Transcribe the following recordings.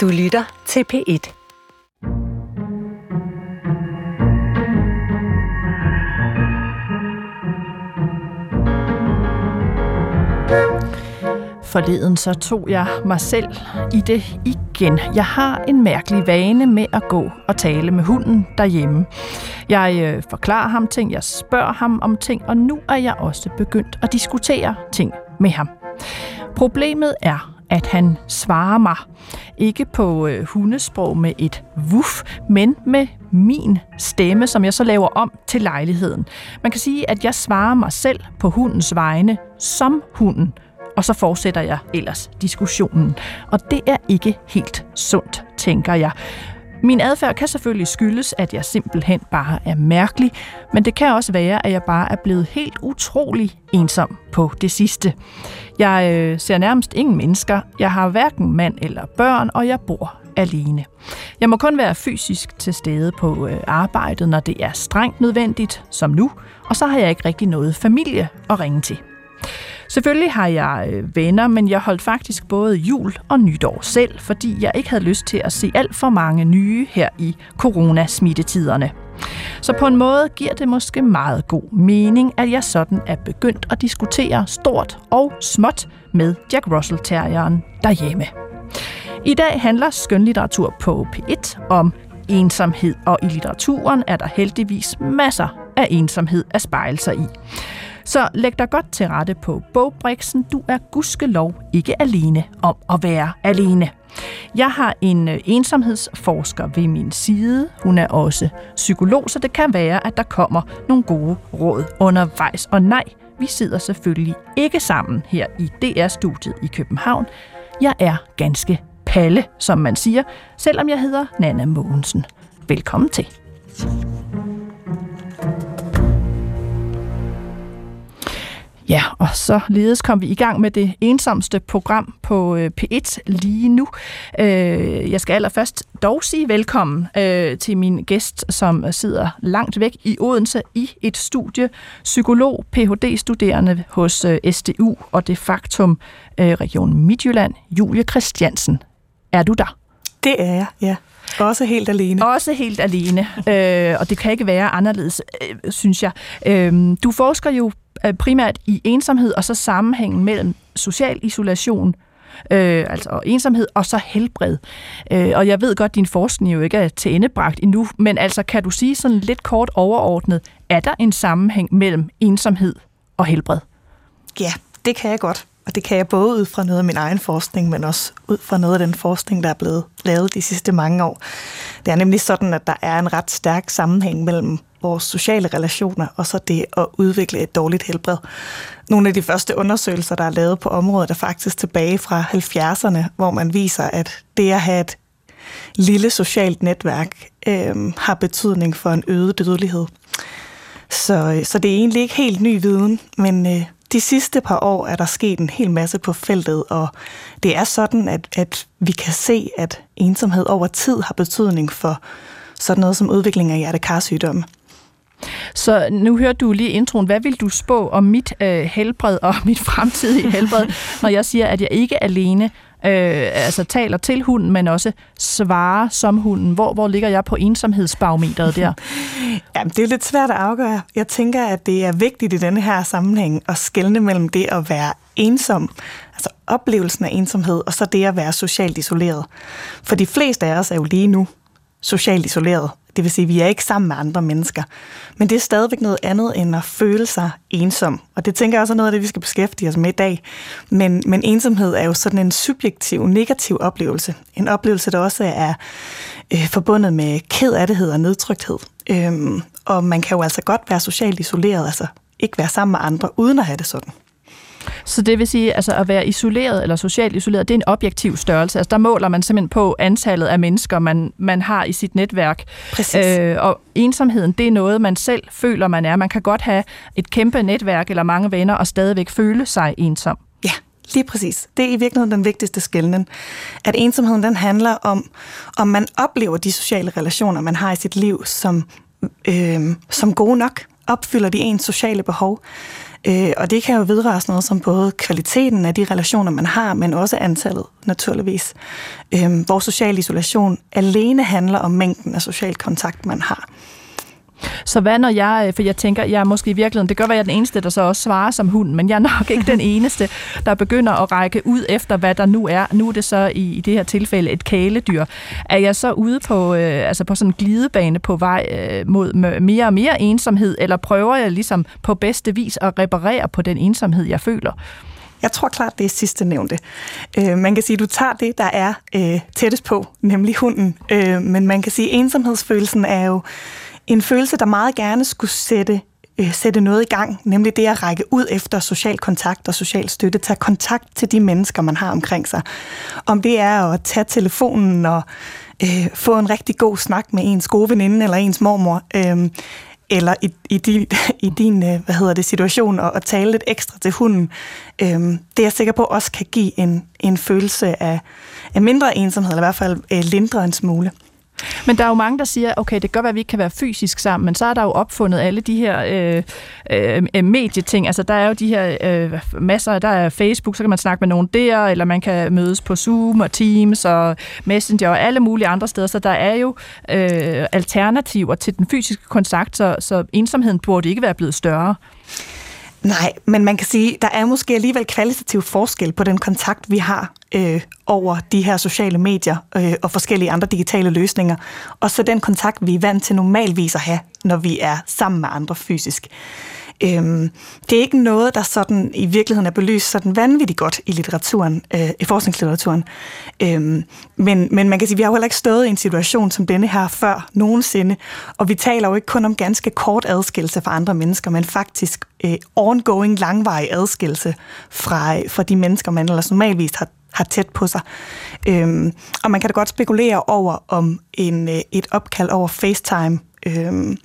Du lytter til P1. Forleden så tog jeg mig selv i det igen. Jeg har en mærkelig vane med at gå og tale med hunden derhjemme. Jeg øh, forklarer ham ting, jeg spørger ham om ting, og nu er jeg også begyndt at diskutere ting med ham. Problemet er, at han svarer mig. Ikke på øh, hundesprog med et wuff, men med min stemme, som jeg så laver om til lejligheden. Man kan sige, at jeg svarer mig selv på hundens vegne som hunden, og så fortsætter jeg ellers diskussionen. Og det er ikke helt sundt, tænker jeg. Min adfærd kan selvfølgelig skyldes, at jeg simpelthen bare er mærkelig, men det kan også være, at jeg bare er blevet helt utrolig ensom på det sidste. Jeg øh, ser nærmest ingen mennesker, jeg har hverken mand eller børn, og jeg bor alene. Jeg må kun være fysisk til stede på øh, arbejdet, når det er strengt nødvendigt, som nu, og så har jeg ikke rigtig noget familie at ringe til. Selvfølgelig har jeg øh, venner, men jeg holdt faktisk både jul og nytår selv, fordi jeg ikke havde lyst til at se alt for mange nye her i coronasmittetiderne. Så på en måde giver det måske meget god mening, at jeg sådan er begyndt at diskutere stort og småt med Jack Russell-terrieren derhjemme. I dag handler skønlitteratur på P1 om ensomhed, og i litteraturen er der heldigvis masser af ensomhed at spejle sig i. Så læg dig godt til rette på bogbriksen. Du er gudskelov ikke alene om at være alene. Jeg har en øh, ensomhedsforsker ved min side. Hun er også psykolog, så det kan være, at der kommer nogle gode råd undervejs. Og nej, vi sidder selvfølgelig ikke sammen her i DR-studiet i København. Jeg er ganske palle, som man siger, selvom jeg hedder Nana Mogensen. Velkommen til. Ja, og så ledes kom vi i gang med det ensomste program på øh, P1 lige nu. Øh, jeg skal allerførst dog sige velkommen øh, til min gæst, som sidder langt væk i Odense i et studie. Psykolog, Ph.D.-studerende hos SDU og det faktum Region Midtjylland, Julie Christiansen. Er du der? Det er jeg, ja. Også helt alene. Også helt alene, øh, og det kan ikke være anderledes, øh, synes jeg. Øh, du forsker jo primært i ensomhed, og så sammenhængen mellem social isolation, øh, altså ensomhed, og så helbred. Øh, og jeg ved godt, at din forskning jo ikke er til endebragt endnu, men altså kan du sige sådan lidt kort overordnet, er der en sammenhæng mellem ensomhed og helbred? Ja, det kan jeg godt. Og det kan jeg både ud fra noget af min egen forskning, men også ud fra noget af den forskning, der er blevet lavet de sidste mange år. Det er nemlig sådan, at der er en ret stærk sammenhæng mellem vores sociale relationer og så det at udvikle et dårligt helbred. Nogle af de første undersøgelser, der er lavet på området, er faktisk tilbage fra 70'erne, hvor man viser, at det at have et lille socialt netværk øh, har betydning for en øget dødelighed. Så, øh, så det er egentlig ikke helt ny viden, men øh, de sidste par år er der sket en hel masse på feltet, og det er sådan, at, at vi kan se, at ensomhed over tid har betydning for sådan noget som udvikling af hjertekarsygdomme. Så nu hørte du lige introen. Hvad vil du spå om mit øh, helbred og mit fremtidige helbred, når jeg siger, at jeg ikke alene øh, altså taler til hunden, men også svarer som hunden? Hvor, hvor ligger jeg på ensomhedsbarometeret der? Jamen, det er lidt svært at afgøre. Jeg tænker, at det er vigtigt i denne her sammenhæng at skelne mellem det at være ensom, altså oplevelsen af ensomhed, og så det at være socialt isoleret. For de fleste af os er jo lige nu socialt isoleret. Det vil sige, at vi er ikke sammen med andre mennesker. Men det er stadigvæk noget andet end at føle sig ensom. Og det tænker jeg også er noget af det, vi skal beskæftige os med i dag. Men, men ensomhed er jo sådan en subjektiv, negativ oplevelse. En oplevelse, der også er øh, forbundet med kedattighed og nedtrykthed. Øhm, og man kan jo altså godt være socialt isoleret, altså ikke være sammen med andre, uden at have det sådan. Så det vil sige, altså at være isoleret eller socialt isoleret, det er en objektiv størrelse. Altså der måler man simpelthen på antallet af mennesker, man, man har i sit netværk. Præcis. Øh, og ensomheden, det er noget, man selv føler, man er. Man kan godt have et kæmpe netværk eller mange venner og stadigvæk føle sig ensom. Ja, Lige præcis. Det er i virkeligheden den vigtigste skældning. At ensomheden den handler om, om man oplever de sociale relationer, man har i sit liv, som, øh, som gode nok. Opfylder de ens sociale behov? Øh, og det kan jo vedrøre sådan noget som både kvaliteten af de relationer, man har, men også antallet, naturligvis. Øh, hvor social isolation alene handler om mængden af social kontakt, man har. Så hvad når jeg, øh, for jeg tænker, jeg er måske i virkeligheden, det gør være, jeg er den eneste, der så også svarer som hund, men jeg er nok ikke den eneste, der begynder at række ud efter, hvad der nu er. Nu er det så i, i det her tilfælde et kæledyr. Er jeg så ude på, øh, altså på sådan en glidebane på vej øh, mod mere og mere ensomhed, eller prøver jeg ligesom på bedste vis at reparere på den ensomhed, jeg føler? Jeg tror klart, det er sidste nævnte. Øh, man kan sige, at du tager det, der er øh, tættest på, nemlig hunden. Øh, men man kan sige, at ensomhedsfølelsen er jo en følelse, der meget gerne skulle sætte øh, sætte noget i gang, nemlig det at række ud efter social kontakt og social støtte, tage kontakt til de mennesker, man har omkring sig. Om det er at tage telefonen og øh, få en rigtig god snak med ens gode veninde eller ens mormor, øh, eller i, i din, i din øh, hvad hedder det, situation og, og tale lidt ekstra til hunden, øh, det er jeg sikker på også kan give en, en følelse af, af mindre ensomhed, eller i hvert fald øh, lindre en smule. Men der er jo mange, der siger, okay, det kan godt være, at vi ikke kan være fysisk sammen, men så er der jo opfundet alle de her øh, øh, øh medieting. Altså, der er jo de her øh, masser, der er Facebook, så kan man snakke med nogen der, eller man kan mødes på Zoom og Teams og Messenger og alle mulige andre steder. Så der er jo øh, alternativer til den fysiske kontakt, så, så ensomheden burde ikke være blevet større. Nej, men man kan sige, der er måske alligevel kvalitativ forskel på den kontakt, vi har øh, over de her sociale medier øh, og forskellige andre digitale løsninger, og så den kontakt, vi er vant til normalvis at have, når vi er sammen med andre fysisk. Øhm, det er ikke noget, der sådan i virkeligheden er belyst sådan vanvittigt godt i litteraturen, øh, i forskningslitteraturen. Øhm, men, men man kan sige, at vi har jo heller ikke stået i en situation som denne her før nogensinde, og vi taler jo ikke kun om ganske kort adskillelse fra andre mennesker, men faktisk øh, ongoing, langvarig adskillelse fra, øh, fra de mennesker, man ellers normalvis har har tæt på sig. Øhm, og man kan da godt spekulere over, om en, øh, et opkald over FaceTime øhm,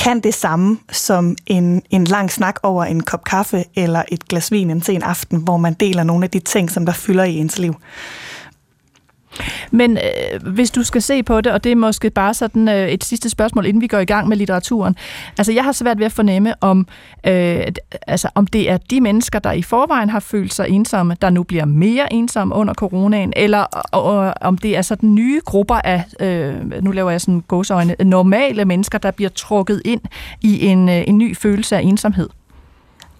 kan det samme som en, en lang snak over en kop kaffe eller et glas vin en sen aften, hvor man deler nogle af de ting, som der fylder i ens liv. Men øh, hvis du skal se på det, og det er måske bare sådan øh, et sidste spørgsmål, inden vi går i gang med litteraturen. Altså, jeg har svært ved at fornemme, om, øh, altså, om det er de mennesker, der i forvejen har følt sig ensomme, der nu bliver mere ensomme under coronaen, eller og, og, om det er sådan nye grupper af, øh, nu laver jeg sådan gåsøjne, normale mennesker, der bliver trukket ind i en, øh, en ny følelse af ensomhed.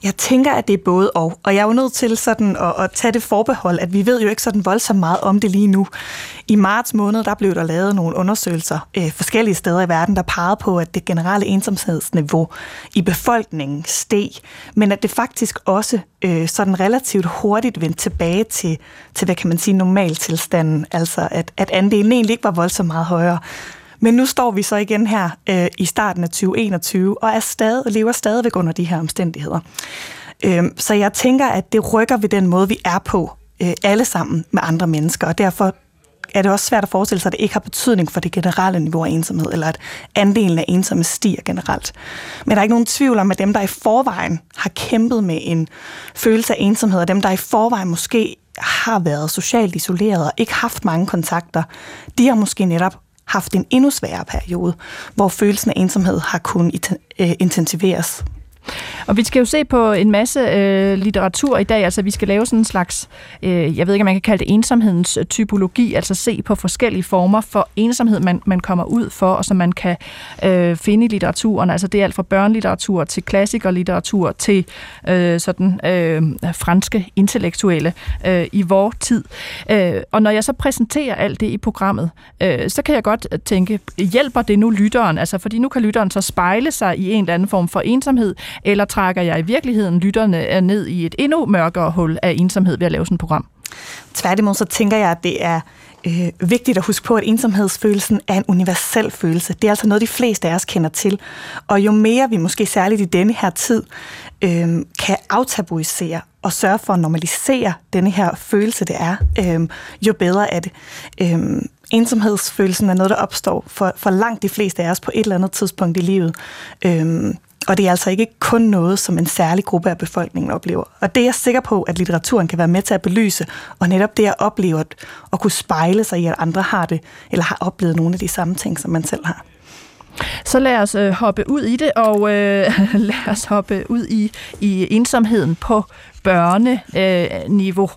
Jeg tænker, at det er både og. Og jeg er jo nødt til sådan at, at tage det forbehold, at vi ved jo ikke sådan voldsomt meget om det lige nu. I marts måned, der blev der lavet nogle undersøgelser øh, forskellige steder i verden, der pegede på, at det generelle ensomhedsniveau i befolkningen steg, men at det faktisk også øh, sådan relativt hurtigt vendte tilbage til, til, hvad kan man sige, normaltilstanden. Altså, at, at andelen egentlig ikke var voldsomt meget højere. Men nu står vi så igen her øh, i starten af 2021 og er stadig, lever stadigvæk under de her omstændigheder. Øh, så jeg tænker, at det rykker ved den måde, vi er på øh, alle sammen med andre mennesker, og derfor er det også svært at forestille sig, at det ikke har betydning for det generelle niveau af ensomhed, eller at andelen af ensomme stiger generelt. Men der er ikke nogen tvivl om, at dem, der i forvejen har kæmpet med en følelse af ensomhed, og dem, der i forvejen måske har været socialt isoleret og ikke haft mange kontakter, de har måske netop haft en endnu sværere periode, hvor følelsen af ensomhed har kunnet øh, intensiveres. Og vi skal jo se på en masse øh, litteratur i dag, altså vi skal lave sådan en slags, øh, jeg ved ikke, om man kan kalde det ensomhedens øh, typologi, altså se på forskellige former for ensomhed, man, man kommer ud for, og som man kan øh, finde i litteraturen. Altså det er alt fra børnelitteratur til klassikerlitteratur til øh, sådan øh, franske intellektuelle øh, i vor tid. Øh, og når jeg så præsenterer alt det i programmet, øh, så kan jeg godt tænke, hjælper det nu lytteren? Altså fordi nu kan lytteren så spejle sig i en eller anden form for ensomhed, eller trækker jeg i virkeligheden lytterne øh, ned i et endnu mørkere hul af ensomhed ved at lave sådan et program? Tværtimod så tænker jeg, at det er øh, vigtigt at huske på, at ensomhedsfølelsen er en universel følelse. Det er altså noget, de fleste af os kender til. Og jo mere vi måske særligt i denne her tid øh, kan aftabuisere og sørge for at normalisere denne her følelse, det er, øh, jo bedre er det. Øh, ensomhedsfølelsen er noget, der opstår for, for langt de fleste af os på et eller andet tidspunkt i livet. Øh, og det er altså ikke kun noget, som en særlig gruppe af befolkningen oplever. Og det er jeg sikker på, at litteraturen kan være med til at belyse, og netop det at opleve at, kunne spejle sig i, at andre har det, eller har oplevet nogle af de samme ting, som man selv har. Så lad os øh, hoppe ud i det, og øh, lad os hoppe ud i, i ensomheden på børneniveau.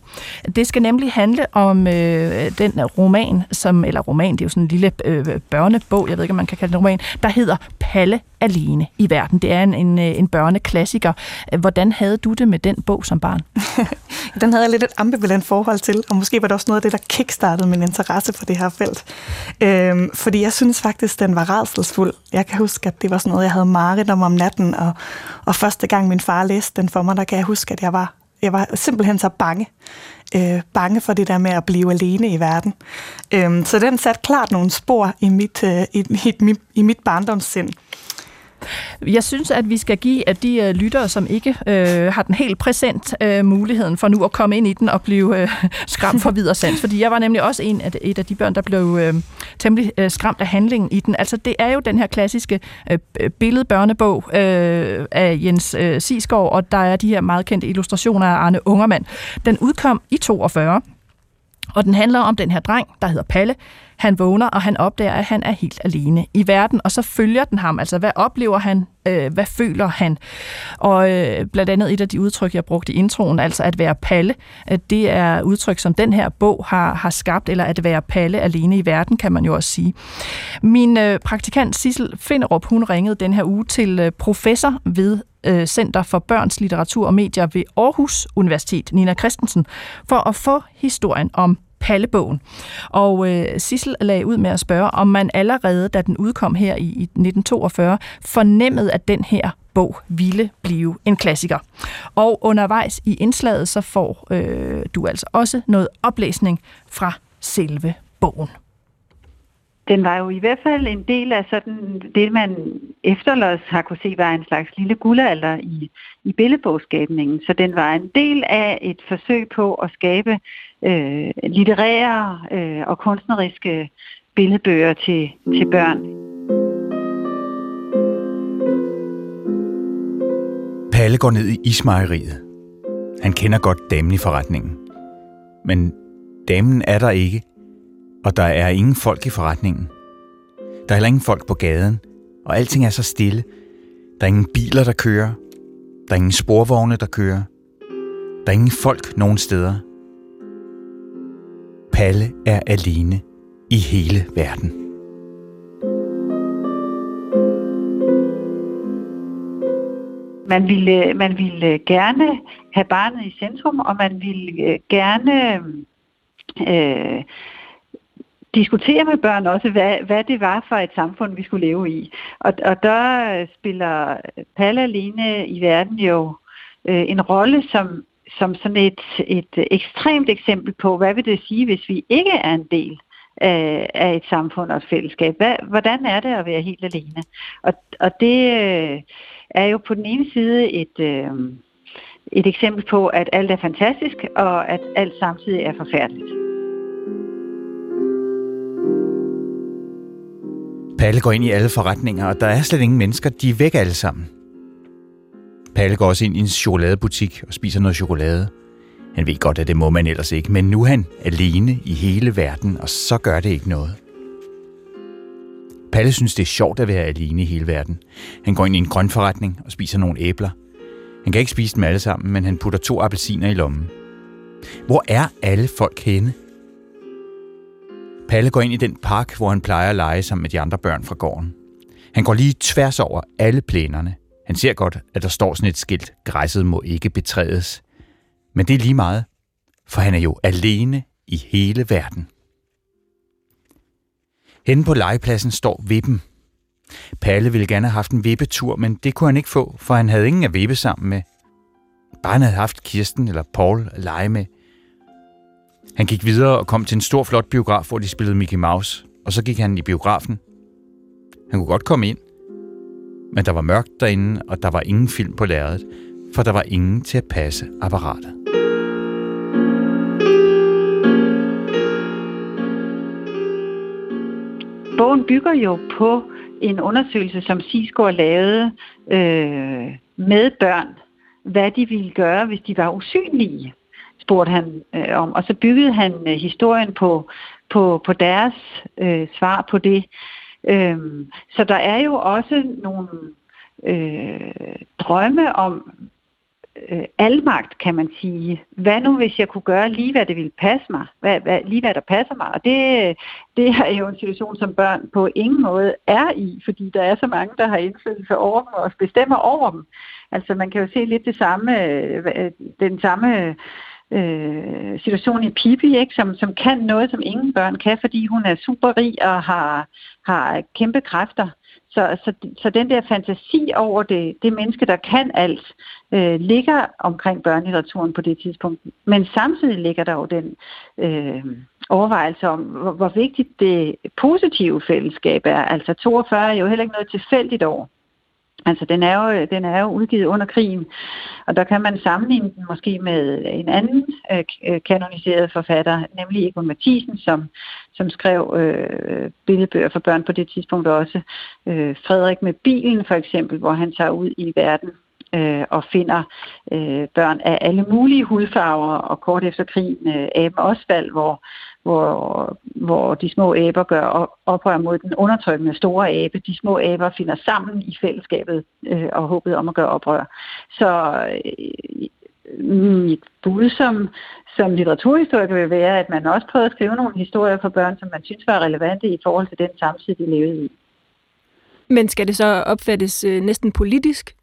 Øh, det skal nemlig handle om øh, den roman, som, eller roman, det er jo sådan en lille øh, børnebog, jeg ved ikke, om man kan kalde det roman, der hedder Palle alene i verden. Det er en, en, øh, en børneklassiker. Hvordan havde du det med den bog som barn? den havde jeg lidt et ambivalent forhold til, og måske var det også noget af det, der kickstartede min interesse for det her felt. Øhm, fordi jeg synes faktisk, den var redselsfuld. Jeg kan huske, at det var sådan noget, jeg havde mareridt om om natten, og, og første gang min far læste den for mig, der kan jeg huske, at jeg var, jeg var simpelthen så bange. Øh, bange for det der med at blive alene i verden. Øh, så den satte klart nogle spor i mit, øh, i, i, i mit barndomssind. Jeg synes, at vi skal give at de uh, lyttere, som ikke uh, har den helt præsent uh, muligheden for nu at komme ind i den og blive uh, skræmt for videre sans. Fordi jeg var nemlig også en af de, et af de børn, der blev uh, temmelig uh, skræmt af handlingen i den. Altså, det er jo den her klassiske uh, billedbørnebog uh, af Jens uh, Sisgaard, og der er de her meget kendte illustrationer af Arne Ungermand. Den udkom i 42, og den handler om den her dreng, der hedder Palle. Han vågner, og han opdager, at han er helt alene i verden, og så følger den ham. Altså, hvad oplever han? Øh, hvad føler han? Og øh, blandt andet et af de udtryk, jeg brugte i introen, altså at være Palle, at det er udtryk, som den her bog har, har skabt, eller at være Palle alene i verden, kan man jo også sige. Min øh, praktikant Sissel Finderup, hun ringede den her uge til øh, professor ved øh, Center for Børns Litteratur og Medier ved Aarhus Universitet, Nina Christensen, for at få historien om Pallebogen. Og øh, Sissel lagde ud med at spørge, om man allerede, da den udkom her i, i 1942, fornemmede, at den her bog ville blive en klassiker. Og undervejs i indslaget, så får øh, du altså også noget oplæsning fra selve bogen. Den var jo i hvert fald en del af sådan det, man efterløs har kunne se var en slags lille guldalder i, i billedbogskabningen. Så den var en del af et forsøg på at skabe øh, litterære øh, og kunstneriske billedbøger til, til børn. Palle går ned i ismejeriet. Han kender godt damen i forretningen. Men damen er der ikke, og der er ingen folk i forretningen. Der er heller ingen folk på gaden, og alting er så stille. Der er ingen biler, der kører. Der er ingen sporvogne, der kører. Der er ingen folk nogen steder. Palle er alene i hele verden. Man ville, man ville gerne have barnet i centrum, og man ville øh, gerne øh, diskutere med børn også, hvad, hvad det var for et samfund, vi skulle leve i. Og, og der spiller Palle alene i verden jo øh, en rolle som som sådan et, et ekstremt eksempel på, hvad vil det sige, hvis vi ikke er en del af, af et samfund og et fællesskab. Hvad, hvordan er det at være helt alene? Og, og det øh, er jo på den ene side et, øh, et eksempel på, at alt er fantastisk, og at alt samtidig er forfærdeligt. Palle går ind i alle forretninger, og der er slet ingen mennesker. De er væk alle sammen. Palle går også ind i en chokoladebutik og spiser noget chokolade. Han ved godt, at det må man ellers ikke, men nu er han alene i hele verden, og så gør det ikke noget. Palle synes, det er sjovt at være alene i hele verden. Han går ind i en grønforretning og spiser nogle æbler. Han kan ikke spise dem alle sammen, men han putter to appelsiner i lommen. Hvor er alle folk henne? Palle går ind i den park, hvor han plejer at lege sammen med de andre børn fra gården. Han går lige tværs over alle plænerne. Han ser godt, at der står sådan et skilt, græsset må ikke betrædes. Men det er lige meget, for han er jo alene i hele verden. Henne på legepladsen står Vippen. Palle ville gerne have haft en vippetur, men det kunne han ikke få, for han havde ingen at vippe sammen med. Bare han havde haft Kirsten eller Paul at lege med. Han gik videre og kom til en stor, flot biograf, hvor de spillede Mickey Mouse. Og så gik han i biografen. Han kunne godt komme ind, men der var mørkt derinde, og der var ingen film på lærredet, for der var ingen til at passe apparatet. Bogen bygger jo på en undersøgelse, som Sisgaard lavede øh, med børn, hvad de ville gøre, hvis de var usynlige, spurgte han øh, om. Og så byggede han øh, historien på, på, på deres øh, svar på det. Øhm, så der er jo også nogle øh, drømme om øh, almagt, kan man sige. Hvad nu, hvis jeg kunne gøre lige, hvad det ville passe mig? Hvad, hvad, lige hvad der passer mig? Og det, det er jo en situation, som børn på ingen måde er i, fordi der er så mange, der har indflydelse over dem og bestemmer over dem. Altså man kan jo se lidt det samme, øh, øh, den samme øh, situation i Pippi, ikke? Som, som kan noget, som ingen børn kan, fordi hun er super rig og har, har kæmpe kræfter. Så, så, så den der fantasi over det, det menneske, der kan alt, øh, ligger omkring børnelitteraturen på det tidspunkt. Men samtidig ligger der jo den øh, overvejelse om, hvor, hvor vigtigt det positive fællesskab er. Altså 42 er jo heller ikke noget tilfældigt år. Altså, den er, jo, den er jo udgivet under krigen, og der kan man sammenligne den måske med en anden øh, øh kanoniseret forfatter, nemlig Egon Mathisen, som, som skrev øh, billedbøger for børn på det tidspunkt også. Øh, Frederik med bilen for eksempel, hvor han tager ud i verden øh, og finder øh, børn af alle mulige hudfarver, og kort efter krigen øh, Aben Osvald, hvor hvor, hvor de små aber gør oprør mod den undertrykkende store abe. De små aber finder sammen i fællesskabet øh, og håbet om at gøre oprør. Så øh, mit bud som, som litteraturhistoriker vil være, at man også prøver at skrive nogle historier for børn, som man synes var relevante i forhold til den samtid, de levede i. Men skal det så opfattes øh, næsten politisk?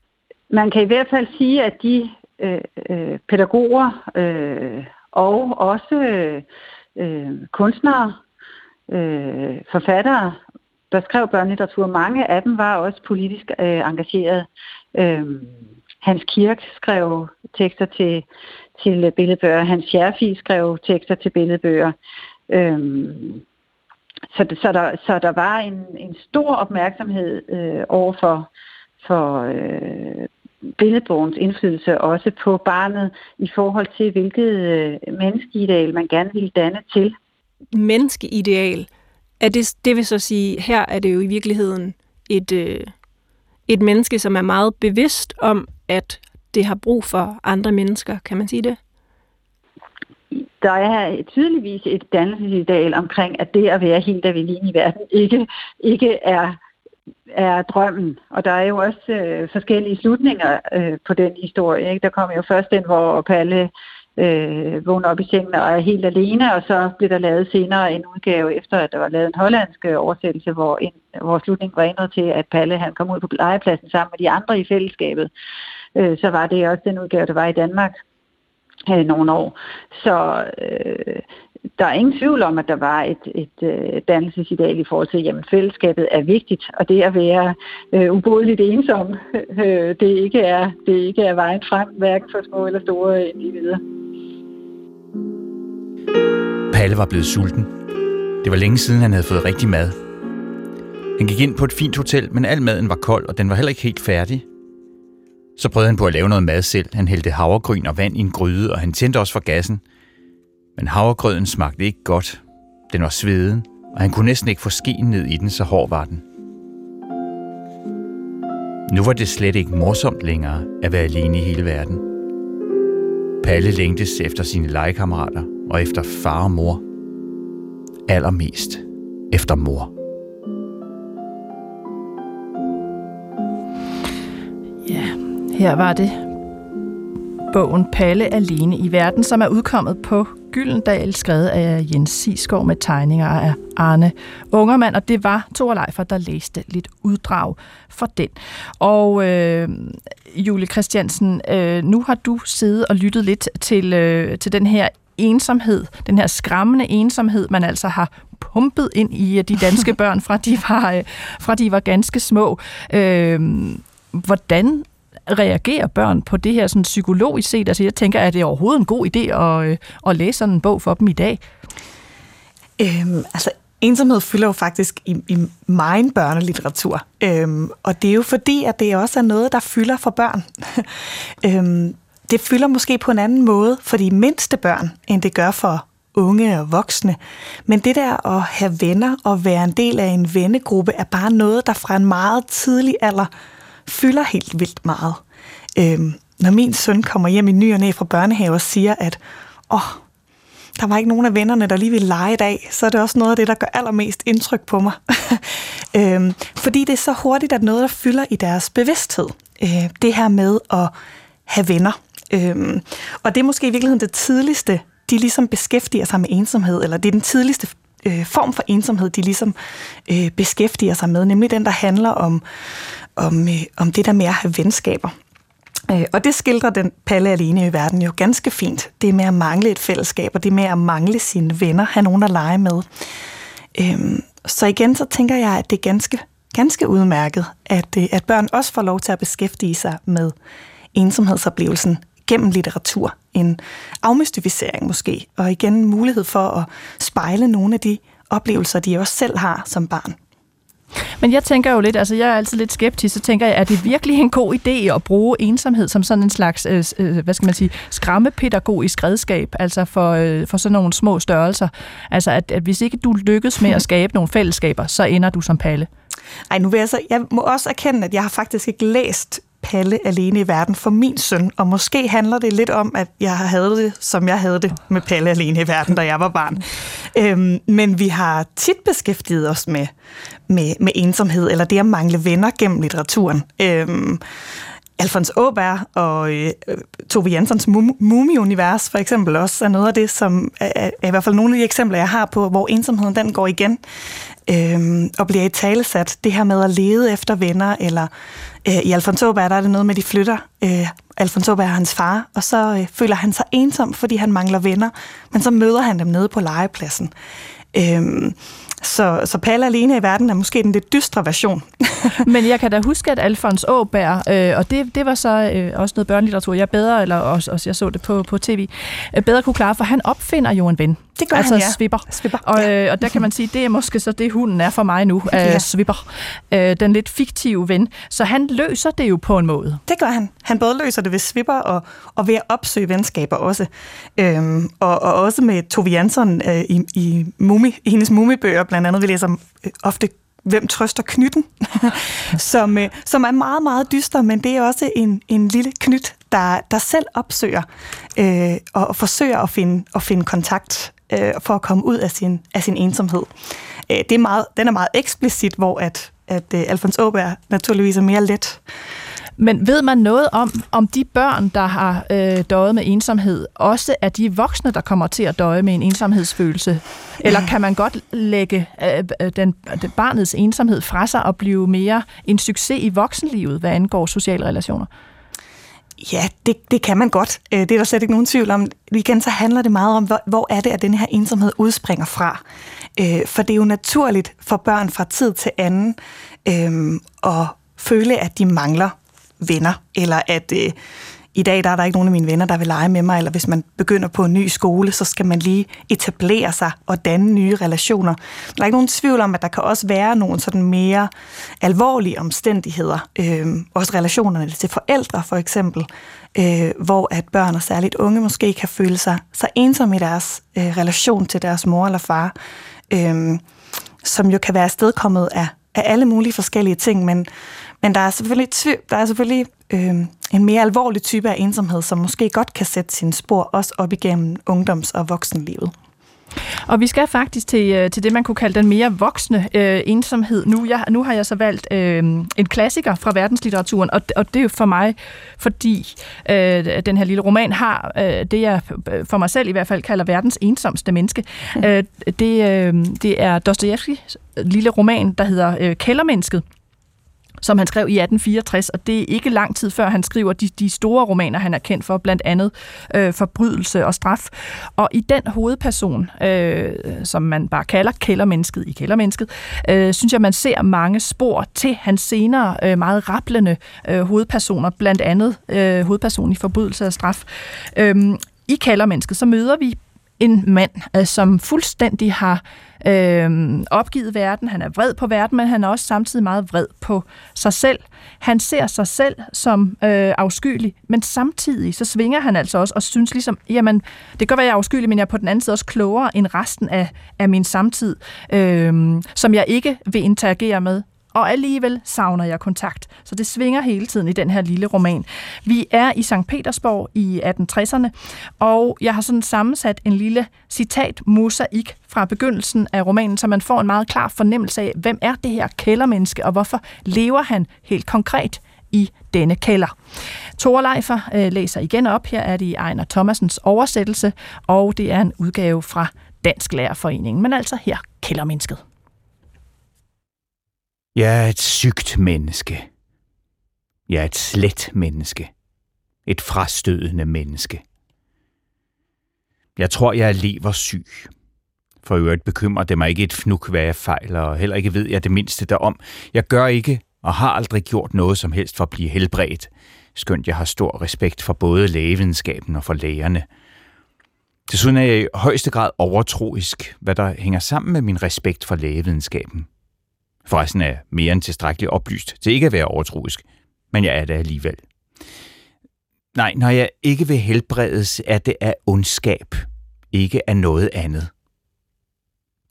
Man kan i hvert fald sige, at de øh, øh, pædagoger øh, og også øh, øh, kunstnere, øh, forfattere, der skrev børnelitteratur. Mange af dem var også politisk øh, engageret. Øh, Hans Kirk skrev tekster til, til billedbøger. Hans Scherfi skrev tekster til billedbøger. Øh, så, så, der, så der var en, en stor opmærksomhed øh, over for, for øh, billedbogens indflydelse også på barnet i forhold til, hvilket øh, menneskeideal man gerne vil danne til. Menneskeideal, er det, det vil så sige, her er det jo i virkeligheden et, øh, et menneske, som er meget bevidst om, at det har brug for andre mennesker. Kan man sige det? der er tydeligvis et dannelsesideal omkring, at det at være helt alene i verden ikke, ikke er er drømmen. Og der er jo også øh, forskellige slutninger øh, på den historie. Ikke? Der kommer jo først den, hvor Palle øh, vågner op i sengen og er helt alene, og så bliver der lavet senere en udgave, efter at der var lavet en hollandsk øh, oversættelse, hvor, en, hvor slutningen var ændret til, at Palle han kom ud på legepladsen sammen med de andre i fællesskabet. Øh, så var det også den udgave, der var i Danmark øh, nogle år. Så øh, der er ingen tvivl om, at der var et, et øh, dannelsesideal i forhold til, at fællesskabet er vigtigt, og det at være øh, ubodeligt ensom, øh, det, ikke er, det ikke er vejen frem, hverken for små eller store individer. Palle var blevet sulten. Det var længe siden, han havde fået rigtig mad. Han gik ind på et fint hotel, men al maden var kold, og den var heller ikke helt færdig. Så prøvede han på at lave noget mad selv. Han hældte havregryn og vand i en gryde, og han tændte også for gassen – men havregrøden smagte ikke godt. Den var sveden, og han kunne næsten ikke få skeen ned i den, så hård var den. Nu var det slet ikke morsomt længere at være alene i hele verden. Palle længtes efter sine legekammerater og efter far og mor. Allermest efter mor. Ja, her var det bogen Palle alene i verden, som er udkommet på Gyldendal, skrevet af Jens Sisgaard med tegninger af Arne Ungermand, og det var Thor Leifer, der læste lidt uddrag for den. Og øh, Julie Christiansen, øh, nu har du siddet og lyttet lidt til, øh, til den her ensomhed, den her skræmmende ensomhed, man altså har pumpet ind i de danske børn, fra de var, øh, fra de var ganske små. Øh, hvordan reagerer børn på det her sådan psykologisk set? Altså jeg tænker, er det overhovedet en god idé at, øh, at læse sådan en bog for dem i dag? Øhm, altså ensomhed fylder jo faktisk i, i meget børnelitteratur. Øhm, og det er jo fordi, at det også er noget, der fylder for børn. øhm, det fylder måske på en anden måde for de mindste børn, end det gør for unge og voksne. Men det der at have venner og være en del af en vennegruppe, er bare noget, der fra en meget tidlig alder fylder helt vildt meget. Øhm, når min søn kommer hjem i ny og næ fra børnehave og siger, at åh, der var ikke nogen af vennerne, der lige ville lege i dag, så er det også noget af det, der gør allermest indtryk på mig. Øhm, fordi det er så hurtigt, at noget, der fylder i deres bevidsthed. Øh, det her med at have venner. Øhm, og det er måske i virkeligheden det tidligste, de ligesom beskæftiger sig med ensomhed, eller det er den tidligste øh, form for ensomhed, de ligesom øh, beskæftiger sig med, nemlig den, der handler om, om, øh, om det der med at have venskaber. Øh, og det skildrer den Palle alene i verden jo ganske fint. Det med at mangle et fællesskab, og det med at mangle sine venner, have nogen at lege med. Øh, så igen, så tænker jeg, at det er ganske, ganske udmærket, at, øh, at børn også får lov til at beskæftige sig med ensomhedsoplevelsen gennem litteratur. En afmystificering måske, og igen mulighed for at spejle nogle af de oplevelser, de også selv har som barn. Men jeg tænker jo lidt, altså jeg er altid lidt skeptisk, så tænker jeg, er det virkelig en god idé at bruge ensomhed som sådan en slags, øh, øh, hvad skal man sige, skræmmepædagogisk redskab, altså for, øh, for sådan nogle små størrelser? Altså at, at hvis ikke du lykkes med at skabe nogle fællesskaber, så ender du som palle. Ej, nu vil jeg så, jeg må også erkende, at jeg har faktisk ikke læst Palle alene i verden for min søn, og måske handler det lidt om, at jeg havde det, som jeg havde det med Palle alene i verden, da jeg var barn. Øhm, men vi har tit beskæftiget os med, med, med ensomhed, eller det at mangle venner gennem litteraturen. Øhm, Alfons Åberg og øh, Tove Janssons Mumi-univers for eksempel også er noget af det, som er, er i hvert fald nogle af de eksempler, jeg har på, hvor ensomheden den går igen øh, og bliver i talesat. Det her med at lede efter venner, eller øh, i Alfons Åberg, der er det noget med, at de flytter. Øh, Alfons Åberg er hans far, og så øh, føler han sig ensom, fordi han mangler venner, men så møder han dem nede på legepladsen. Øh, så, så Palle alene i verden er måske den lidt dystre version. Men jeg kan da huske, at Alfons Åberg, øh, og det, det var så øh, også noget børnelitteratur, jeg bedre, eller også, også jeg så det på, på tv, øh, bedre kunne klare, for han opfinder jo en ven. Det gør altså han, ja. svipper. svipper og, øh, og der kan man sige, det er måske så det, hunden er for mig nu, øh, Ja. svipper. Øh, den lidt fiktive ven. Så han løser det jo på en måde. Det gør han. Han både løser det ved svipper og, og ved at opsøge venskaber også. Øhm, og, og også med Tove Jansson øh, i, i, mumi, i hendes mumibøger, blandt andet, vi læser øh, ofte Hvem trøster knytten, som, øh, som er meget, meget dyster, men det er også en, en lille knyt, der, der selv opsøger øh, og, og forsøger at finde, at finde kontakt øh, for at komme ud af sin, af sin ensomhed. Øh, det er meget, den er meget eksplicit, hvor at, at øh, Alfons Åberg naturligvis er mere let. Men ved man noget om, om de børn, der har øh, døjet med ensomhed, også er de voksne, der kommer til at døje med en ensomhedsfølelse? Eller kan man godt lægge øh, øh den, den barnets ensomhed fra sig og blive mere en succes i voksenlivet, hvad angår sociale relationer? Ja, det, det kan man godt. Øh, det er der slet ikke nogen tvivl om. Igen så handler det meget om, hvor, hvor er det, at den her ensomhed udspringer fra. Øh, for det er jo naturligt for børn fra tid til anden øh, at føle, at de mangler venner, eller at øh, i dag der er der ikke nogen af mine venner, der vil lege med mig, eller hvis man begynder på en ny skole, så skal man lige etablere sig og danne nye relationer. Der er ikke nogen tvivl om, at der kan også være nogle sådan mere alvorlige omstændigheder, øh, også relationerne til forældre for eksempel, øh, hvor at børn og særligt unge måske kan føle sig så ensomme i deres øh, relation til deres mor eller far, øh, som jo kan være afstedkommet af, af alle mulige forskellige ting, men, men der er selvfølgelig, tv- der er selvfølgelig øh, en mere alvorlig type af ensomhed, som måske godt kan sætte sine spor også op igennem ungdoms- og voksenlivet. Og vi skal faktisk til, øh, til det, man kunne kalde den mere voksne øh, ensomhed. Nu, jeg, nu har jeg så valgt øh, en klassiker fra verdenslitteraturen, og, og det er for mig, fordi øh, den her lille roman har øh, det, jeg for mig selv i hvert fald kalder verdens ensomste menneske. Øh, det, øh, det er Dostojevskis lille roman, der hedder øh, Kældermennesket som han skrev i 1864, og det er ikke lang tid før han skriver de, de store romaner, han er kendt for, blandt andet øh, Forbrydelse og Straf. Og i den hovedperson, øh, som man bare kalder kældermennesket i kældermennesket, øh, synes jeg, man ser mange spor til hans senere øh, meget rapplende øh, hovedpersoner, blandt andet øh, hovedpersonen i Forbrydelse og Straf. Øh, I kældermennesket, så møder vi en mand, øh, som fuldstændig har øh, opgivet verden. Han er vred på verden, men han er også samtidig meget vred på sig selv. Han ser sig selv som øh, afskyelig, men samtidig så svinger han altså også og synes ligesom, jamen, det kan godt være, jeg er afskyelig, men jeg er på den anden side også klogere end resten af, af min samtid, øh, som jeg ikke vil interagere med og alligevel savner jeg kontakt. Så det svinger hele tiden i den her lille roman. Vi er i St. Petersborg i 1860'erne, og jeg har sådan sammensat en lille citat mosaik fra begyndelsen af romanen, så man får en meget klar fornemmelse af, hvem er det her kældermenneske, og hvorfor lever han helt konkret i denne kælder. Thor Leifer øh, læser igen op. Her er det i Ejner Thomasens oversættelse, og det er en udgave fra Dansk Lærerforening, men altså her kældermennesket. Jeg er et sygt menneske. Jeg er et slet menneske. Et frastødende menneske. Jeg tror, jeg er leversyg. For øvrigt bekymrer det mig ikke et fnuk, hvad jeg fejler, og heller ikke ved jeg det mindste derom. Jeg gør ikke og har aldrig gjort noget som helst for at blive helbredt, skønt jeg har stor respekt for både lægevidenskaben og for lægerne. Desuden er jeg i højeste grad overtroisk, hvad der hænger sammen med min respekt for lægevidenskaben. Forresten er jeg mere end tilstrækkeligt oplyst til ikke at være overtroisk, men jeg er det alligevel. Nej, når jeg ikke vil helbredes, er det af ondskab, ikke af noget andet.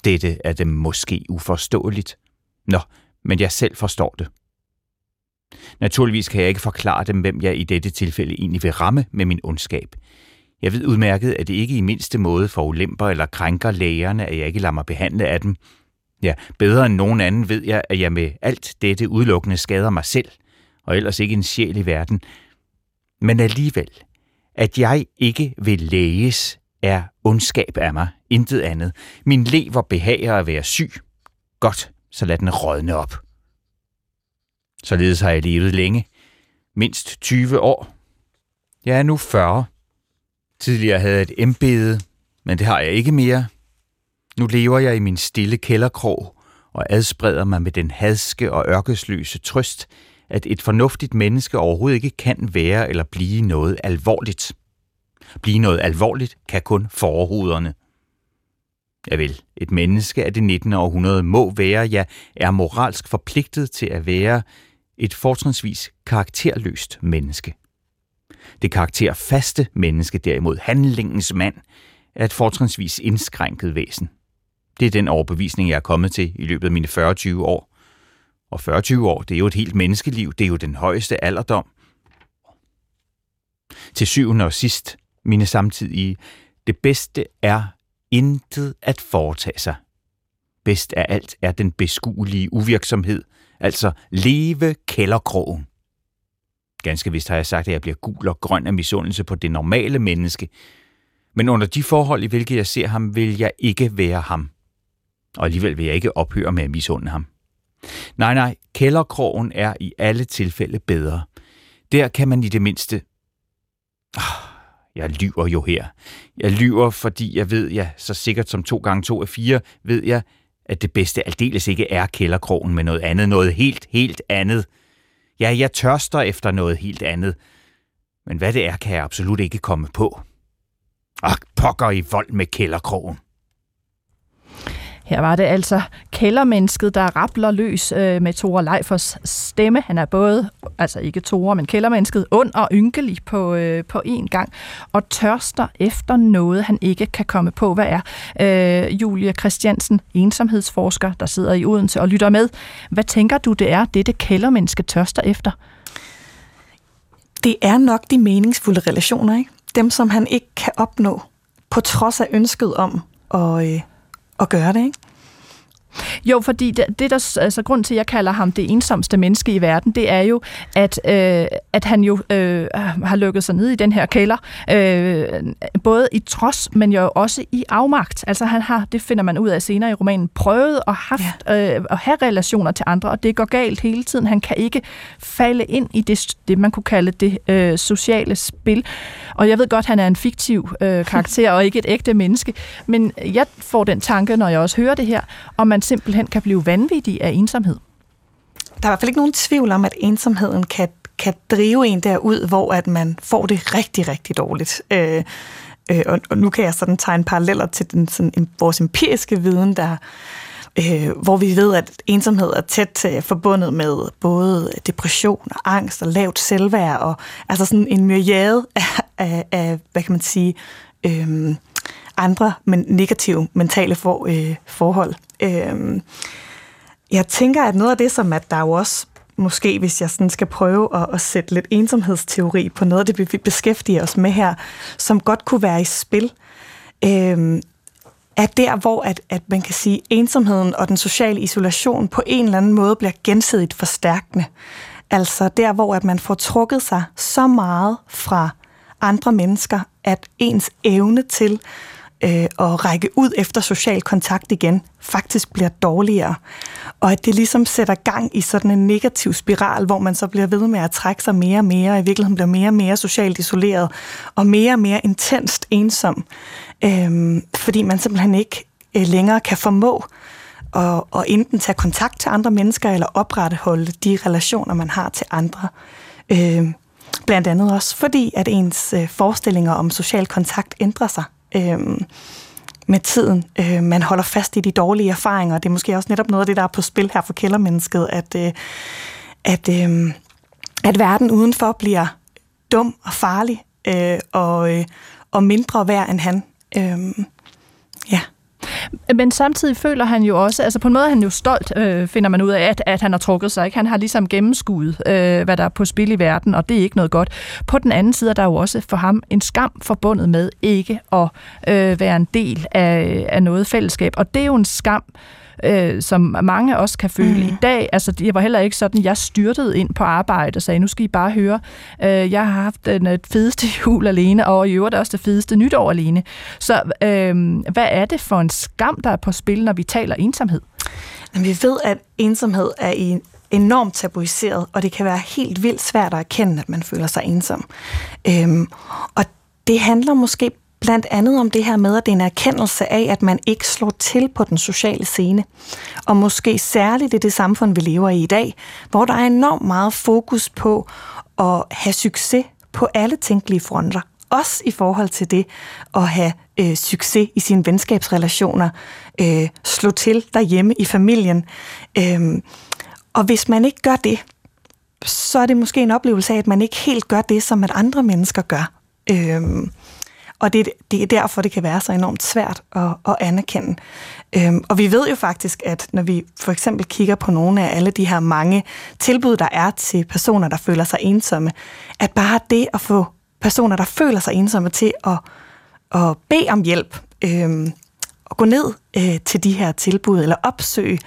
Dette er det måske uforståeligt. Nå, men jeg selv forstår det. Naturligvis kan jeg ikke forklare dem, hvem jeg i dette tilfælde egentlig vil ramme med min ondskab. Jeg ved udmærket, at det ikke i mindste måde for ulemper eller krænker lægerne, at jeg ikke lader mig behandle af dem. Ja, bedre end nogen anden ved jeg, at jeg med alt dette udelukkende skader mig selv, og ellers ikke en sjæl i verden. Men alligevel, at jeg ikke vil læges, er ondskab af mig, intet andet. Min lever behager at være syg. Godt, så lad den rådne op. Således har jeg levet længe. Mindst 20 år. Jeg er nu 40. Tidligere havde jeg et embede, men det har jeg ikke mere. Nu lever jeg i min stille kælderkrog og adspreder mig med den hadske og ørkesløse trøst, at et fornuftigt menneske overhovedet ikke kan være eller blive noget alvorligt. Blive noget alvorligt kan kun forhuderne. Ja vel, et menneske af det 19. århundrede må være, ja, er moralsk forpligtet til at være et fortrinsvis karakterløst menneske. Det karakterfaste menneske derimod, handlingens mand, er et fortrinsvis indskrænket væsen. Det er den overbevisning, jeg er kommet til i løbet af mine 40-20 år. Og 40-20 år, det er jo et helt menneskeliv, det er jo den højeste alderdom. Til syvende og sidst, mine samtidige, det bedste er intet at foretage sig. Bedst af alt er den beskuelige uvirksomhed, altså leve kælderkrogen. Ganske vist har jeg sagt, at jeg bliver gul og grøn af misundelse på det normale menneske, men under de forhold, i hvilke jeg ser ham, vil jeg ikke være ham. Og alligevel vil jeg ikke ophøre med at misunde ham. Nej, nej, kælderkrogen er i alle tilfælde bedre. Der kan man i det mindste... Ah, jeg lyver jo her. Jeg lyver, fordi jeg ved, ja, så sikkert som to gange to er fire, ved jeg, at det bedste aldeles ikke er kælderkrogen, med noget andet, noget helt, helt andet. Ja, jeg tørster efter noget helt andet. Men hvad det er, kan jeg absolut ikke komme på. Og pokker i vold med kælderkrogen. Her var det altså kældermennesket, der rappler løs øh, med Tore Leifers stemme. Han er både, altså ikke Tore, men kældermennesket, ond og ynkelig på, øh, på én gang, og tørster efter noget, han ikke kan komme på. Hvad er øh, Julia Christiansen, ensomhedsforsker, der sidder i Odense og lytter med. Hvad tænker du, det er, det det kældermenneske tørster efter? Det er nok de meningsfulde relationer, ikke? Dem, som han ikke kan opnå, på trods af ønsket om at, øh, at gøre det, ikke? Jo, fordi det, det der altså grund til, at jeg kalder ham det ensomste menneske i verden, det er jo, at, øh, at han jo øh, har lukket sig ned i den her kælder, øh, både i trods, men jo også i afmagt. Altså han har, det finder man ud af senere i romanen, prøvet at, haft, ja. øh, at have relationer til andre, og det går galt hele tiden. Han kan ikke falde ind i det, det man kunne kalde det øh, sociale spil. Og jeg ved godt, han er en fiktiv øh, karakter og ikke et ægte menneske, men jeg får den tanke, når jeg også hører det her, om man simpelthen kan blive vanvittig af ensomhed. Der er i hvert fald ikke nogen tvivl om, at ensomheden kan, kan drive en derud, hvor at man får det rigtig, rigtig dårligt. Øh, øh, og, og nu kan jeg sådan tegne paralleller til den, sådan, vores empiriske viden, der øh, hvor vi ved, at ensomhed er tæt øh, forbundet med både depression og angst og lavt selvværd, og altså sådan en myriade af, af, af hvad kan man sige, øh, andre men negative mentale for, øh, forhold. Øh, jeg tænker, at noget af det, som at der jo også måske, hvis jeg sådan skal prøve at, at sætte lidt ensomhedsteori på noget af det, vi beskæftiger os med her, som godt kunne være i spil, øh, er der, hvor at, at man kan sige, ensomheden og den sociale isolation på en eller anden måde bliver gensidigt forstærkende. Altså der, hvor at man får trukket sig så meget fra andre mennesker, at ens evne til øh, at række ud efter social kontakt igen faktisk bliver dårligere. Og at det ligesom sætter gang i sådan en negativ spiral, hvor man så bliver ved med at trække sig mere og mere, og i virkeligheden bliver mere og mere socialt isoleret, og mere og mere intenst ensom. Øh, fordi man simpelthen ikke øh, længere kan formå at, at enten tage kontakt til andre mennesker, eller opretholde de relationer, man har til andre. Øh, blandt andet også fordi, at ens øh, forestillinger om social kontakt ændrer sig øh, med tiden. Øh, man holder fast i de dårlige erfaringer, det er måske også netop noget af det, der er på spil her for kældermennesket, at, øh, at, øh, at verden udenfor bliver dum og farlig øh, og, øh, og mindre værd end han. Øh. Men samtidig føler han jo også, altså på en måde er han jo stolt, øh, finder man ud af, at, at han har trukket sig. Ikke? Han har ligesom gennemskuet, øh, hvad der er på spil i verden, og det er ikke noget godt. På den anden side er der jo også for ham en skam forbundet med ikke at øh, være en del af, af noget fællesskab. Og det er jo en skam, øh, øh, som mange også kan føle mm. i dag. Altså, det var heller ikke sådan, jeg styrtede ind på arbejde og sagde, nu skal I bare høre, øh, jeg har haft den øh, fedeste jul alene, og i øvrigt også det fedeste nytår alene. Så øh, hvad er det for en skam, der er på spil, når vi taler ensomhed? Vi ved, at ensomhed er i enormt tabuiseret, og det kan være helt vildt svært at erkende, at man føler sig ensom. Øhm, og det handler måske blandt andet om det her med, at det er en erkendelse af, at man ikke slår til på den sociale scene. Og måske særligt i det samfund, vi lever i i dag, hvor der er enormt meget fokus på at have succes på alle tænkelige fronter. Også i forhold til det at have øh, succes i sine venskabsrelationer, øh, slå til derhjemme i familien. Øh, og hvis man ikke gør det, så er det måske en oplevelse af, at man ikke helt gør det, som at andre mennesker gør. Øh, og det, det er derfor, det kan være så enormt svært at, at anerkende. Øhm, og vi ved jo faktisk, at når vi for eksempel kigger på nogle af alle de her mange tilbud, der er til personer, der føler sig ensomme, at bare det at få personer, der føler sig ensomme til at, at bede om hjælp, øhm, og gå ned øh, til de her tilbud, eller opsøge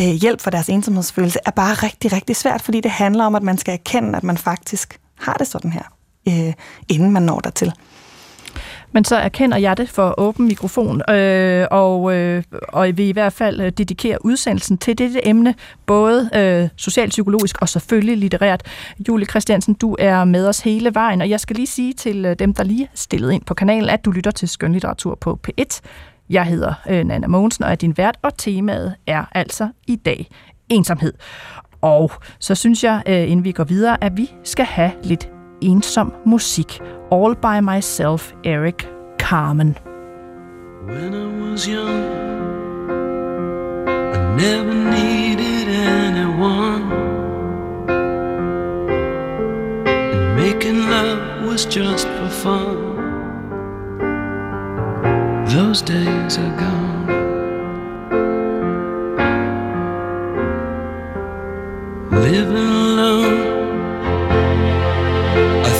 øh, hjælp for deres ensomhedsfølelse, er bare rigtig, rigtig svært, fordi det handler om, at man skal erkende, at man faktisk har det sådan her, øh, inden man når dertil. Men så erkender jeg det for åben mikrofon, øh, og, øh, og vil i hvert fald øh, dedikere udsendelsen til dette emne, både øh, socialpsykologisk og selvfølgelig litterært. Julie Christiansen, du er med os hele vejen, og jeg skal lige sige til øh, dem, der lige er stillet ind på kanalen, at du lytter til skønlitteratur på P1. Jeg hedder øh, Nana Mogensen og er din vært, og temaet er altså i dag ensomhed. Og så synes jeg, øh, inden vi går videre, at vi skal have lidt ensom musik. All by Myself, Eric Carmen. When I was young, I never needed anyone. And making love was just for fun. Those days are gone. Living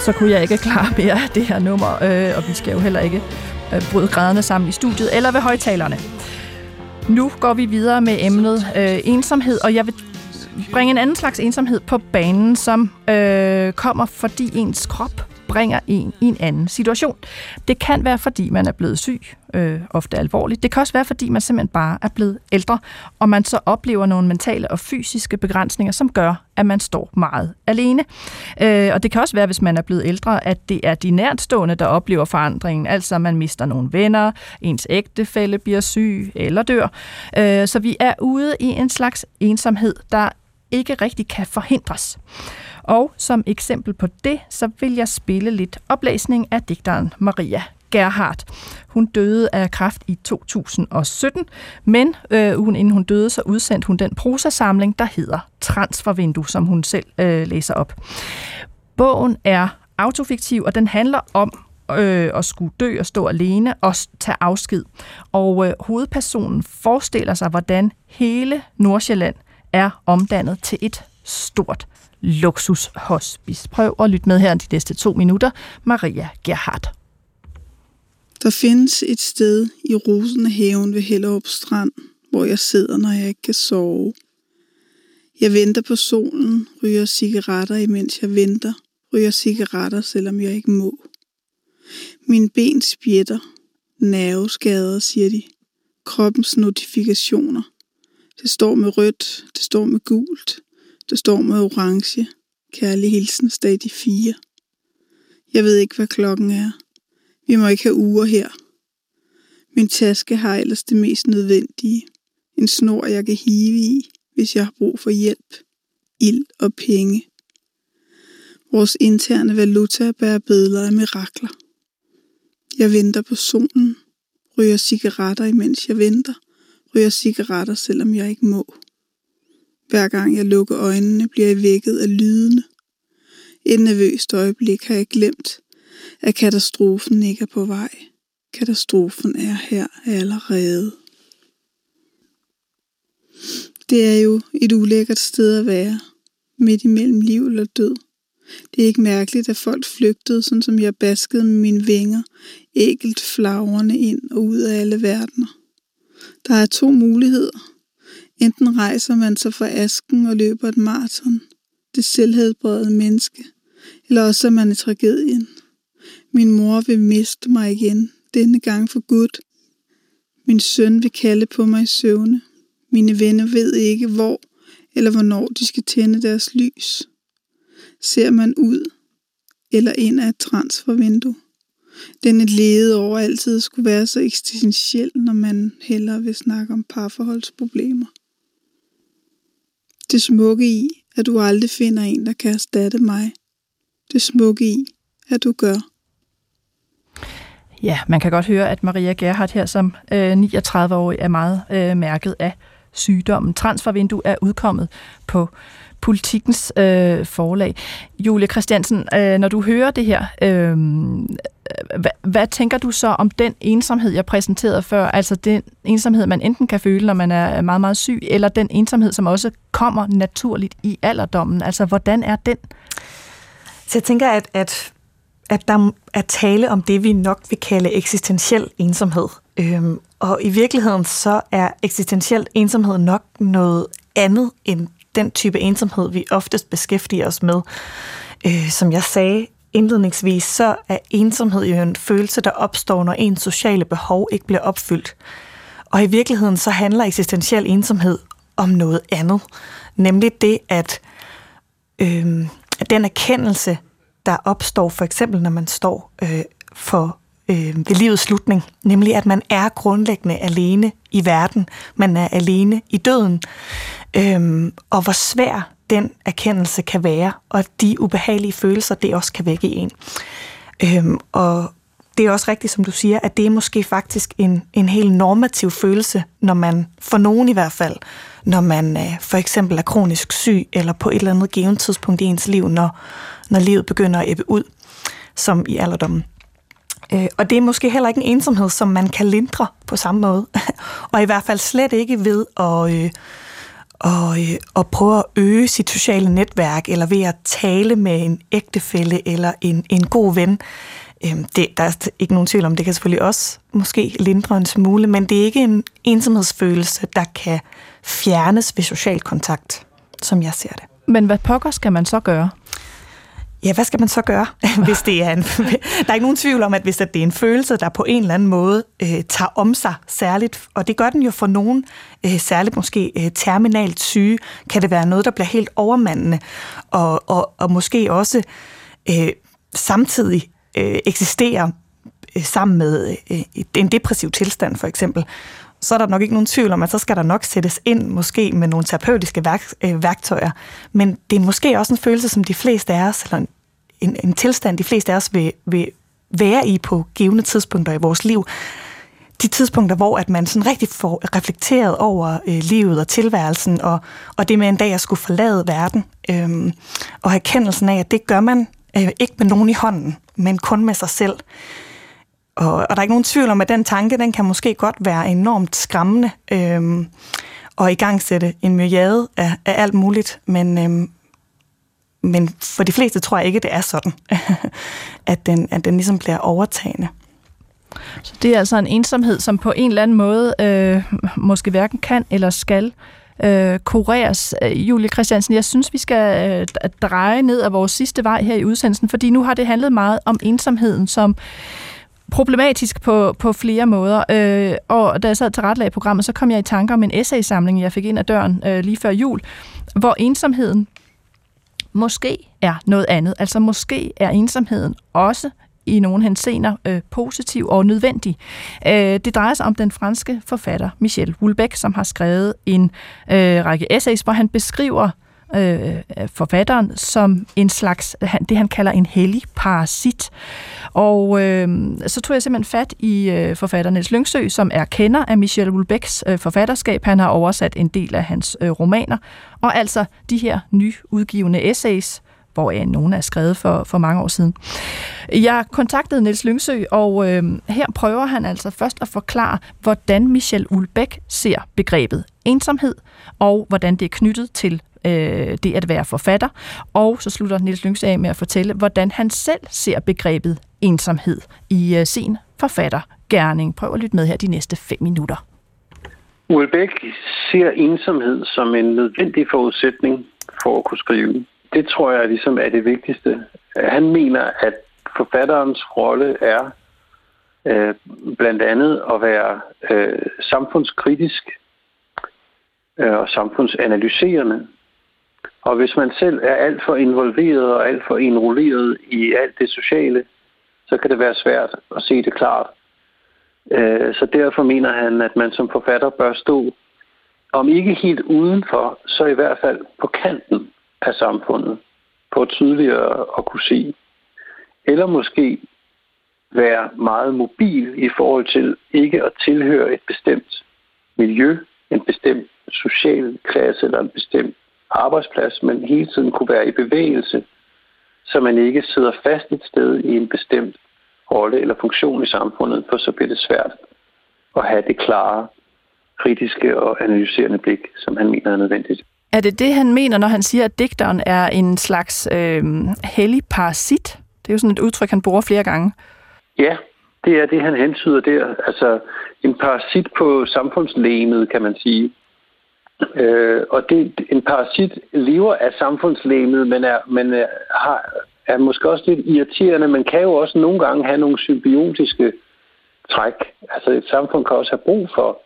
Så kunne jeg ikke klare mere af det her nummer, øh, og vi skal jo heller ikke øh, bryde græderne sammen i studiet eller ved højtalerne. Nu går vi videre med emnet øh, ensomhed, og jeg vil bringe en anden slags ensomhed på banen, som øh, kommer, fordi ens krop bringer en i en anden situation. Det kan være, fordi man er blevet syg, øh, ofte alvorligt. Det kan også være, fordi man simpelthen bare er blevet ældre, og man så oplever nogle mentale og fysiske begrænsninger, som gør, at man står meget alene. Øh, og det kan også være, hvis man er blevet ældre, at det er de nærtstående, der oplever forandringen. Altså, man mister nogle venner, ens ægtefælle bliver syg eller dør. Øh, så vi er ude i en slags ensomhed, der ikke rigtig kan forhindres. Og som eksempel på det, så vil jeg spille lidt oplæsning af digteren Maria Gerhardt. Hun døde af kræft i 2017, men øh, ugen inden hun døde, så udsendte hun den prosasamling, der hedder Transfervindue, som hun selv øh, læser op. Bogen er autofiktiv, og den handler om øh, at skulle dø og stå alene og tage afsked. Og øh, hovedpersonen forestiller sig, hvordan hele Nordsjælland er omdannet til et stort luksushospice. Prøv at lytte med her de næste to minutter. Maria Gerhardt. Der findes et sted i Rosenhaven ved Hellerup Strand, hvor jeg sidder, når jeg ikke kan sove. Jeg venter på solen, ryger cigaretter, imens jeg venter, ryger cigaretter, selvom jeg ikke må. Mine ben spjætter, nerveskader, siger de. Kroppens notifikationer. Det står med rødt, det står med gult, det står med orange. Kærlig hilsen, stadie 4. Jeg ved ikke, hvad klokken er. Vi må ikke have uger her. Min taske har ellers det mest nødvendige. En snor, jeg kan hive i, hvis jeg har brug for hjælp. Ild og penge. Vores interne valuta bærer bedler af mirakler. Jeg venter på solen, ryger cigaretter, imens jeg venter, ryger cigaretter, selvom jeg ikke må. Hver gang jeg lukker øjnene, bliver jeg vækket af lydene. Et nervøst øjeblik har jeg glemt, at katastrofen ikke er på vej. Katastrofen er her allerede. Det er jo et ulækkert sted at være, midt imellem liv eller død. Det er ikke mærkeligt, at folk flygtede, sådan som jeg baskede med mine vinger, ægelt flagrende ind og ud af alle verdener. Der er to muligheder. Enten rejser man sig fra asken og løber et maraton, det selvhedbrede menneske, eller også er man i tragedien. Min mor vil miste mig igen, denne gang for Gud. Min søn vil kalde på mig i søvne. Mine venner ved ikke, hvor eller hvornår de skal tænde deres lys. Ser man ud eller ind af et transfervindue. Denne lede over altid skulle være så eksistentiel, når man hellere vil snakke om parforholdsproblemer. Det smukke i, at du aldrig finder en, der kan erstatte mig. Det smukke i, at du gør. Ja, man kan godt høre, at Maria Gerhardt her som øh, 39-årig er meget øh, mærket af sygdommen. Transfervindue er udkommet på politikens øh, forlag. Julie Christiansen, øh, når du hører det her, øh, hvad, hvad tænker du så om den ensomhed, jeg præsenterede før? Altså den ensomhed, man enten kan føle, når man er meget, meget syg, eller den ensomhed, som også kommer naturligt i alderdommen. Altså, hvordan er den? Så jeg tænker, at, at, at der er tale om det, vi nok vil kalde eksistentiel ensomhed. Øhm, og i virkeligheden så er eksistentiel ensomhed nok noget andet end den type ensomhed, vi oftest beskæftiger os med. Øh, som jeg sagde indledningsvis, så er ensomhed jo en følelse, der opstår, når ens sociale behov ikke bliver opfyldt. Og i virkeligheden så handler eksistentiel ensomhed om noget andet. Nemlig det, at, øh, at den erkendelse, der opstår for eksempel, når man står øh, for øh, ved livets slutning, nemlig at man er grundlæggende alene i verden, man er alene i døden, øh, og hvor svær den erkendelse kan være, og de ubehagelige følelser, det også kan vække i en. Øhm, og det er også rigtigt, som du siger, at det er måske faktisk en, en helt normativ følelse, når man, for nogen i hvert fald, når man øh, for eksempel er kronisk syg, eller på et eller andet givet tidspunkt i ens liv, når, når livet begynder at ebbe ud, som i alderdommen. Øh, og det er måske heller ikke en ensomhed, som man kan lindre på samme måde. og i hvert fald slet ikke ved at... Øh, og, øh, og prøve at øge sit sociale netværk, eller ved at tale med en ægtefælle eller en, en god ven. Øhm, det, der er ikke nogen tvivl om, det kan selvfølgelig også måske lindre en smule, men det er ikke en ensomhedsfølelse, der kan fjernes ved social kontakt, som jeg ser det. Men hvad pokker skal man så gøre? Ja, hvad skal man så gøre, hvis det er en... Der er ikke nogen tvivl om, at hvis det er en følelse, der på en eller anden måde øh, tager om sig særligt, og det gør den jo for nogen, øh, særligt måske øh, terminalt syge, kan det være noget, der bliver helt overmandende, og, og, og måske også øh, samtidig øh, eksisterer øh, sammen med øh, en depressiv tilstand for eksempel, så er der nok ikke nogen tvivl om, at så skal der nok sættes ind måske med nogle terapeutiske værk, øh, værktøjer. Men det er måske også en følelse, som de fleste af os, eller en, en tilstand, de fleste af os vil, vil være i på givende tidspunkter i vores liv. De tidspunkter, hvor at man sådan rigtig får reflekteret over øh, livet og tilværelsen, og, og det med en dag at skulle forlade verden, øh, og have kendelsen af, at det gør man øh, ikke med nogen i hånden, men kun med sig selv. Og, og der er ikke nogen tvivl om, at den tanke, den kan måske godt være enormt skræmmende øhm, og i gang sætte en myriade af, af alt muligt, men, øh, men for de fleste tror jeg ikke, det er sådan, at, den, at den ligesom bliver overtagende. Så det er altså en ensomhed, som på en eller anden måde øh, måske hverken kan eller skal øh, kureres. Øh, Julie Christiansen, jeg synes, vi skal øh, dreje ned af vores sidste vej her i udsendelsen, fordi nu har det handlet meget om ensomheden som problematisk på, på flere måder. Øh, og da jeg sad til retlag programmet, så kom jeg i tanker om en essaysamling, jeg fik ind ad døren øh, lige før jul, hvor ensomheden måske er noget andet. Altså måske er ensomheden også i nogle hensener øh, positiv og nødvendig. Øh, det drejer sig om den franske forfatter Michel Houellebecq, som har skrevet en øh, række essays, hvor han beskriver øh, forfatteren som en slags, det han kalder en hellig parasit. Og øh, så tog jeg simpelthen fat i øh, forfatter Niels Lyngsø, som er kender af Michel Houellebecqs øh, forfatterskab. Han har oversat en del af hans øh, romaner, og altså de her nyudgivende essays, hvor nogle er skrevet for, for mange år siden. Jeg kontaktede Niels Lyngsø, og øh, her prøver han altså først at forklare, hvordan Michel Ulbæk ser begrebet ensomhed, og hvordan det er knyttet til øh, det at være forfatter. Og så slutter Niels Lyngsø af med at fortælle, hvordan han selv ser begrebet ensomhed i øh, sin forfattergærning. Prøv at lytte med her de næste fem minutter. Ulbæk ser ensomhed som en nødvendig forudsætning for at kunne skrive. Det tror jeg ligesom er det vigtigste. Han mener, at forfatterens rolle er øh, blandt andet at være øh, samfundskritisk øh, og samfundsanalyserende. Og hvis man selv er alt for involveret og alt for enrolleret i alt det sociale, så kan det være svært at se det klart. Øh, så derfor mener han, at man som forfatter bør stå, om ikke helt udenfor, så i hvert fald på kanten af samfundet, på tydeligere at kunne se. Eller måske være meget mobil i forhold til ikke at tilhøre et bestemt miljø, en bestemt social klasse eller en bestemt arbejdsplads, men hele tiden kunne være i bevægelse, så man ikke sidder fast et sted i en bestemt rolle eller funktion i samfundet, for så bliver det svært at have det klare, kritiske og analyserende blik, som han mener er nødvendigt. Er det det, han mener, når han siger, at digteren er en slags øh, hellig parasit? Det er jo sådan et udtryk, han bruger flere gange. Ja, det er det, han hentyder der. Altså en parasit på samfundslægemet, kan man sige. Øh, og det, en parasit lever af samfundslægemet, men, er, men er, har, er måske også lidt irriterende, men kan jo også nogle gange have nogle symbiotiske træk. Altså et samfund kan også have brug for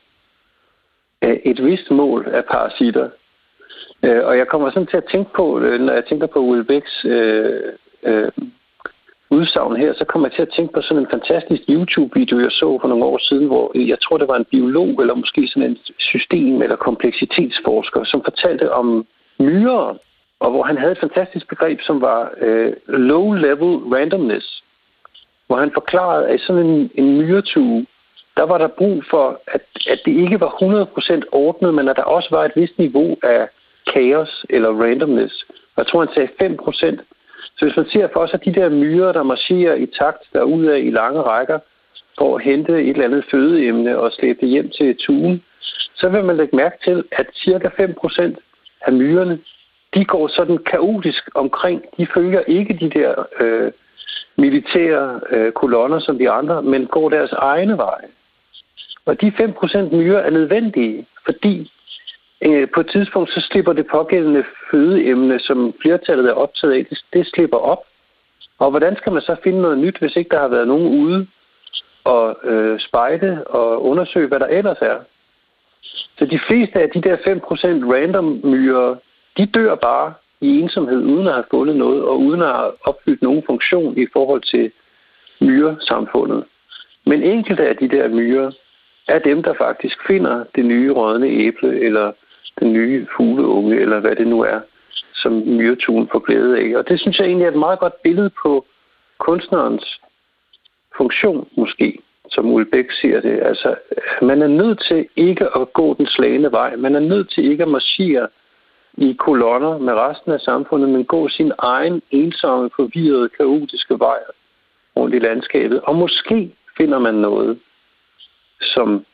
øh, et vist mål af parasitter. Øh, og jeg kommer sådan til at tænke på, øh, når jeg tænker på Ulbæks øh, øh, udsagn her, så kommer jeg til at tænke på sådan en fantastisk YouTube-video, jeg så for nogle år siden, hvor jeg tror, det var en biolog, eller måske sådan en system- eller kompleksitetsforsker, som fortalte om myrer, og hvor han havde et fantastisk begreb, som var øh, low-level randomness, hvor han forklarede, at sådan en, en myretue, der var der brug for, at, at det ikke var 100% ordnet, men at der også var et vist niveau af kaos eller randomness. Og jeg tror, han sagde 5%. Så hvis man ser for sig de der myrer, der marcherer i takt derudad i lange rækker, for at hente et eller andet fødeemne og slæbe det hjem til tuen, så vil man lægge mærke til, at cirka 5% af myrerne, de går sådan kaotisk omkring. De følger ikke de der øh, militære øh, kolonner som de andre, men går deres egne veje. Og de 5% myrer er nødvendige, fordi Øh, på et tidspunkt så slipper det pågældende fødeemne, som flertallet er optaget af, det, det slipper op. Og hvordan skal man så finde noget nyt, hvis ikke der har været nogen ude og øh, spejde og undersøge, hvad der ellers er? Så de fleste af de der 5% random myrer, de dør bare i ensomhed, uden at have fundet noget, og uden at have opfyldt nogen funktion i forhold til myresamfundet. Men enkelte af de der myrer er dem, der faktisk finder det nye rådne æble, eller den nye fugleunge, eller hvad det nu er, som myretun får glæde af. Og det synes jeg egentlig er et meget godt billede på kunstnerens funktion, måske, som Ulbæk siger det. Altså, man er nødt til ikke at gå den slagende vej. Man er nødt til ikke at marchere i kolonner med resten af samfundet, men gå sin egen ensomme, forvirrede, kaotiske vej rundt i landskabet. Og måske finder man noget, som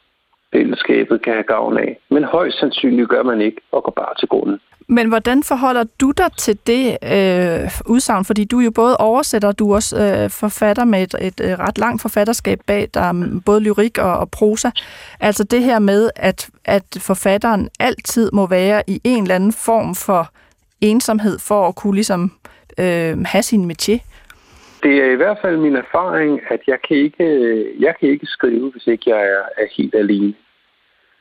fællesskabet kan have gavn af. Men højst sandsynligt gør man ikke og går bare til grunden. Men hvordan forholder du dig til det øh, udsagn? Fordi du er jo både oversætter, og du er også øh, forfatter med et, et, øh, ret langt forfatterskab bag, der både lyrik og, og prosa. Altså det her med, at, at forfatteren altid må være i en eller anden form for ensomhed for at kunne ligesom øh, have sin métier. Det er i hvert fald min erfaring, at jeg kan ikke, jeg kan ikke skrive, hvis ikke jeg er, er helt alene.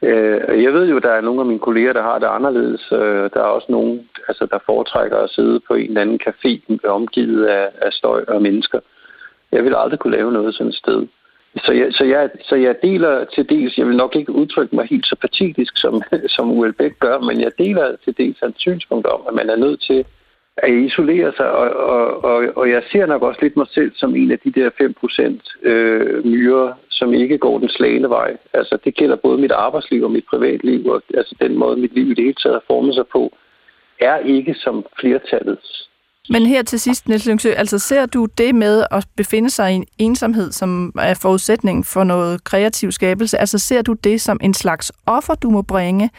Øh, jeg ved jo, at der er nogle af mine kolleger, der har det anderledes. Øh, der er også nogen, altså, der foretrækker at sidde på en eller anden café omgivet af, af støj og mennesker. Jeg vil aldrig kunne lave noget sådan et sted. Så jeg, så, jeg, så jeg deler til dels, jeg vil nok ikke udtrykke mig helt så patetisk, som, som Uel gør, men jeg deler til dels hans synspunkt om, at man er nødt til at isolere sig, og, og, og, og jeg ser nok også lidt mig selv som en af de der 5% øh, myrer, som ikke går den slagende vej. Altså det gælder både mit arbejdsliv og mit privatliv, og altså den måde, mit liv i det hele taget har formet sig på, er ikke som flertallets. Men her til sidst, Niels Lyngsø, altså ser du det med at befinde sig i en ensomhed, som er forudsætning for noget kreativ skabelse, altså ser du det som en slags offer, du må bringe,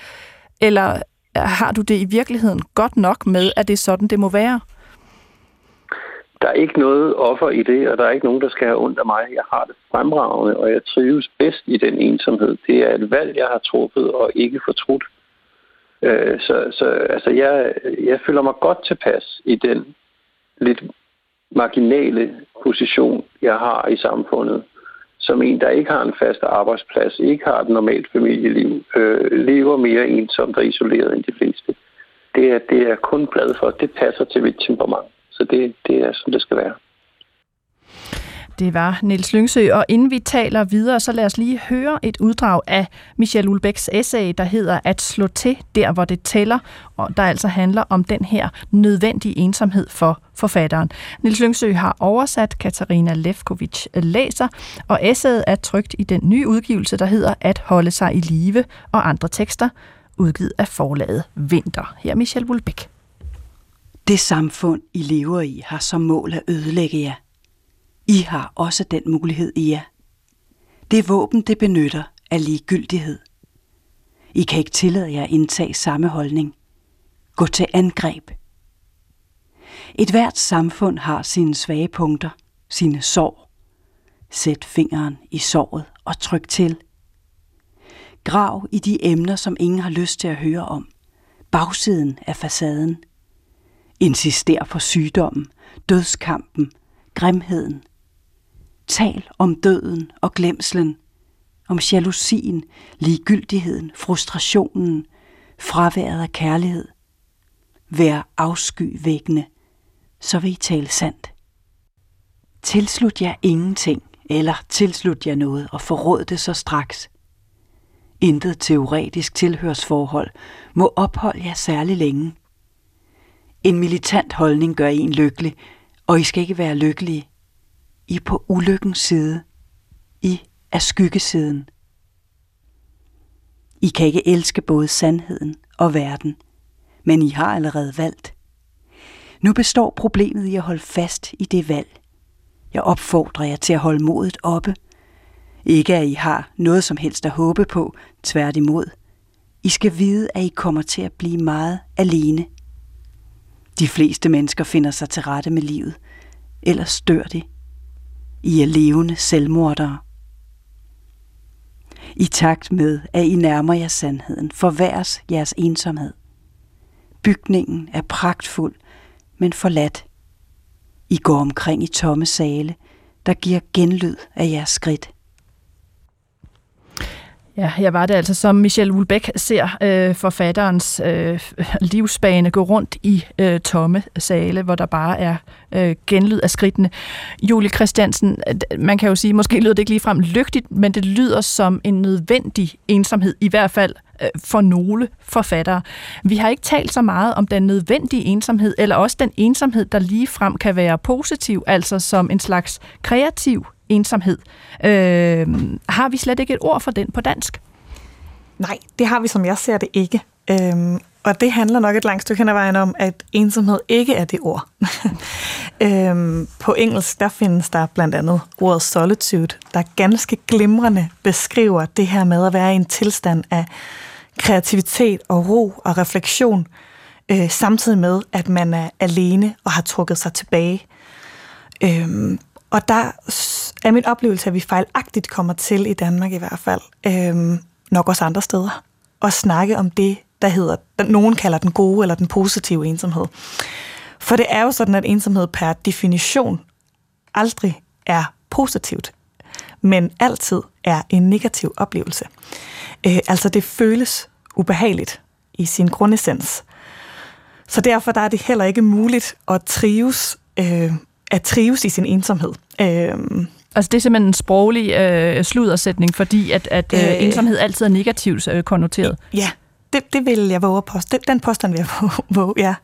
eller har du det i virkeligheden godt nok med, at det er sådan, det må være? Der er ikke noget offer i det, og der er ikke nogen, der skal have ondt af mig. Jeg har det fremragende, og jeg trives bedst i den ensomhed. Det er et valg, jeg har truffet og ikke fortrudt. Øh, så, så altså, jeg, jeg føler mig godt tilpas i den lidt marginale position, jeg har i samfundet som en, der ikke har en fast arbejdsplads, ikke har et normalt familieliv, øh, lever mere ensomt og isoleret end de fleste. Det er, det er kun glad for. Det passer til mit temperament. Så det, det er, som det skal være. Det var Niels Lyngsø, og inden vi taler videre, så lad os lige høre et uddrag af Michel Ulbæks essay, der hedder At slå til der, hvor det tæller, og der altså handler om den her nødvendige ensomhed for forfatteren. Niels Lyngsø har oversat, Katarina Lefkovic øh, læser, og essayet er trygt i den nye udgivelse, der hedder At holde sig i live og andre tekster, udgivet af forlaget Vinter. Her er Michel Ulbæk. Det samfund, I lever i, har som mål at ødelægge jer. I har også den mulighed i jer. Det våben, det benytter, er ligegyldighed. I kan ikke tillade jer at indtage samme holdning. Gå til angreb. Et hvert samfund har sine svage punkter, sine sår. Sæt fingeren i såret og tryk til. Grav i de emner, som ingen har lyst til at høre om. Bagsiden af facaden. Insister på sygdommen, dødskampen, grimheden, Tal om døden og glemslen, om jalousien, ligegyldigheden, frustrationen, fraværet af kærlighed. Vær afskyvækkende, så vil I tale sandt. Tilslut jer ingenting, eller tilslut jer noget og forråd det så straks. Intet teoretisk tilhørsforhold må opholde jer særlig længe. En militant holdning gør en lykkelig, og I skal ikke være lykkelige. I er på ulykkens side. I er skyggesiden. I kan ikke elske både sandheden og verden, men I har allerede valgt. Nu består problemet i at holde fast i det valg. Jeg opfordrer jer til at holde modet oppe. Ikke at I har noget som helst at håbe på, tværtimod. I skal vide, at I kommer til at blive meget alene. De fleste mennesker finder sig til rette med livet, ellers dør de. I er levende selvmordere. I takt med, at I nærmer jer sandheden, forværres jeres ensomhed. Bygningen er pragtfuld, men forladt. I går omkring i tomme sale, der giver genlyd af jeres skridt. Ja, jeg var det altså, som Michel Houellebecq ser øh, forfatterens øh, livsbane gå rundt i øh, tomme sale, hvor der bare er øh, genlyd af skridtene. Julie Christiansen, øh, man kan jo sige, måske lyder det ikke ligefrem lygtigt, men det lyder som en nødvendig ensomhed, i hvert fald øh, for nogle forfattere. Vi har ikke talt så meget om den nødvendige ensomhed, eller også den ensomhed, der lige frem kan være positiv, altså som en slags kreativ ensomhed. Øh, har vi slet ikke et ord for den på dansk? Nej, det har vi, som jeg ser det, ikke. Øhm, og det handler nok et langt stykke hen ad vejen om, at ensomhed ikke er det ord. øhm, på engelsk, der findes der blandt andet ordet solitude, der ganske glimrende beskriver det her med at være i en tilstand af kreativitet og ro og refleksion, øh, samtidig med, at man er alene og har trukket sig tilbage. Øhm, og der er min oplevelse, at vi fejlagtigt kommer til i Danmark i hvert fald, øhm, nok også andre steder, at snakke om det, der hedder, nogen kalder den gode eller den positive ensomhed. For det er jo sådan, at ensomhed per definition aldrig er positivt, men altid er en negativ oplevelse. Øh, altså det føles ubehageligt i sin grundessens. Så derfor der er det heller ikke muligt at trives øh, at trives i sin ensomhed. Øh, Altså det er simpelthen en sproglig øh, sludersætning, fordi at, at øh, øh, ensomhed altid er negativt øh, konnoteret. Ja, det, det vil jeg våge på. Den, den påstand vil jeg våge, ja.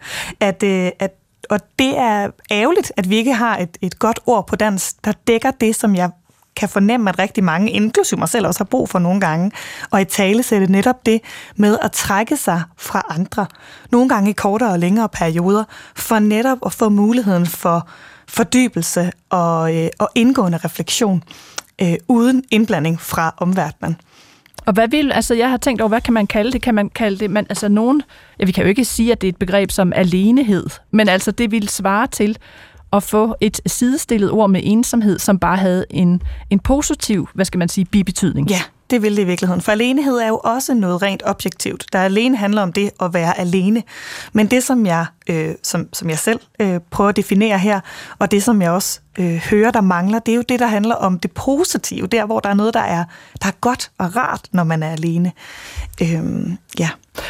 At, øh, at, og det er ærgerligt, at vi ikke har et, et godt ord på dansk, der dækker det, som jeg kan fornemme, at rigtig mange, inklusive mig selv, også har brug for nogle gange, og i tale sætte netop det med at trække sig fra andre, nogle gange i kortere og længere perioder, for netop at få muligheden for fordybelse og, øh, og indgående refleksion øh, uden indblanding fra omverdenen. Og hvad vil, altså jeg har tænkt over, hvad kan man kalde det? Kan man kalde det, man, altså nogen, ja, vi kan jo ikke sige, at det er et begreb som alenehed, men altså det vil svare til at få et sidestillet ord med ensomhed, som bare havde en, en positiv, hvad skal man sige, bibetydning. Ja, det vil det i virkeligheden. For alenehed er jo også noget rent objektivt, der alene handler om det at være alene. Men det, som jeg, øh, som, som jeg selv øh, prøver at definere her, og det, som jeg også øh, hører, der mangler, det er jo det, der handler om det positive, der hvor der er noget, der er, der er godt og rart, når man er alene. Øhm, ja.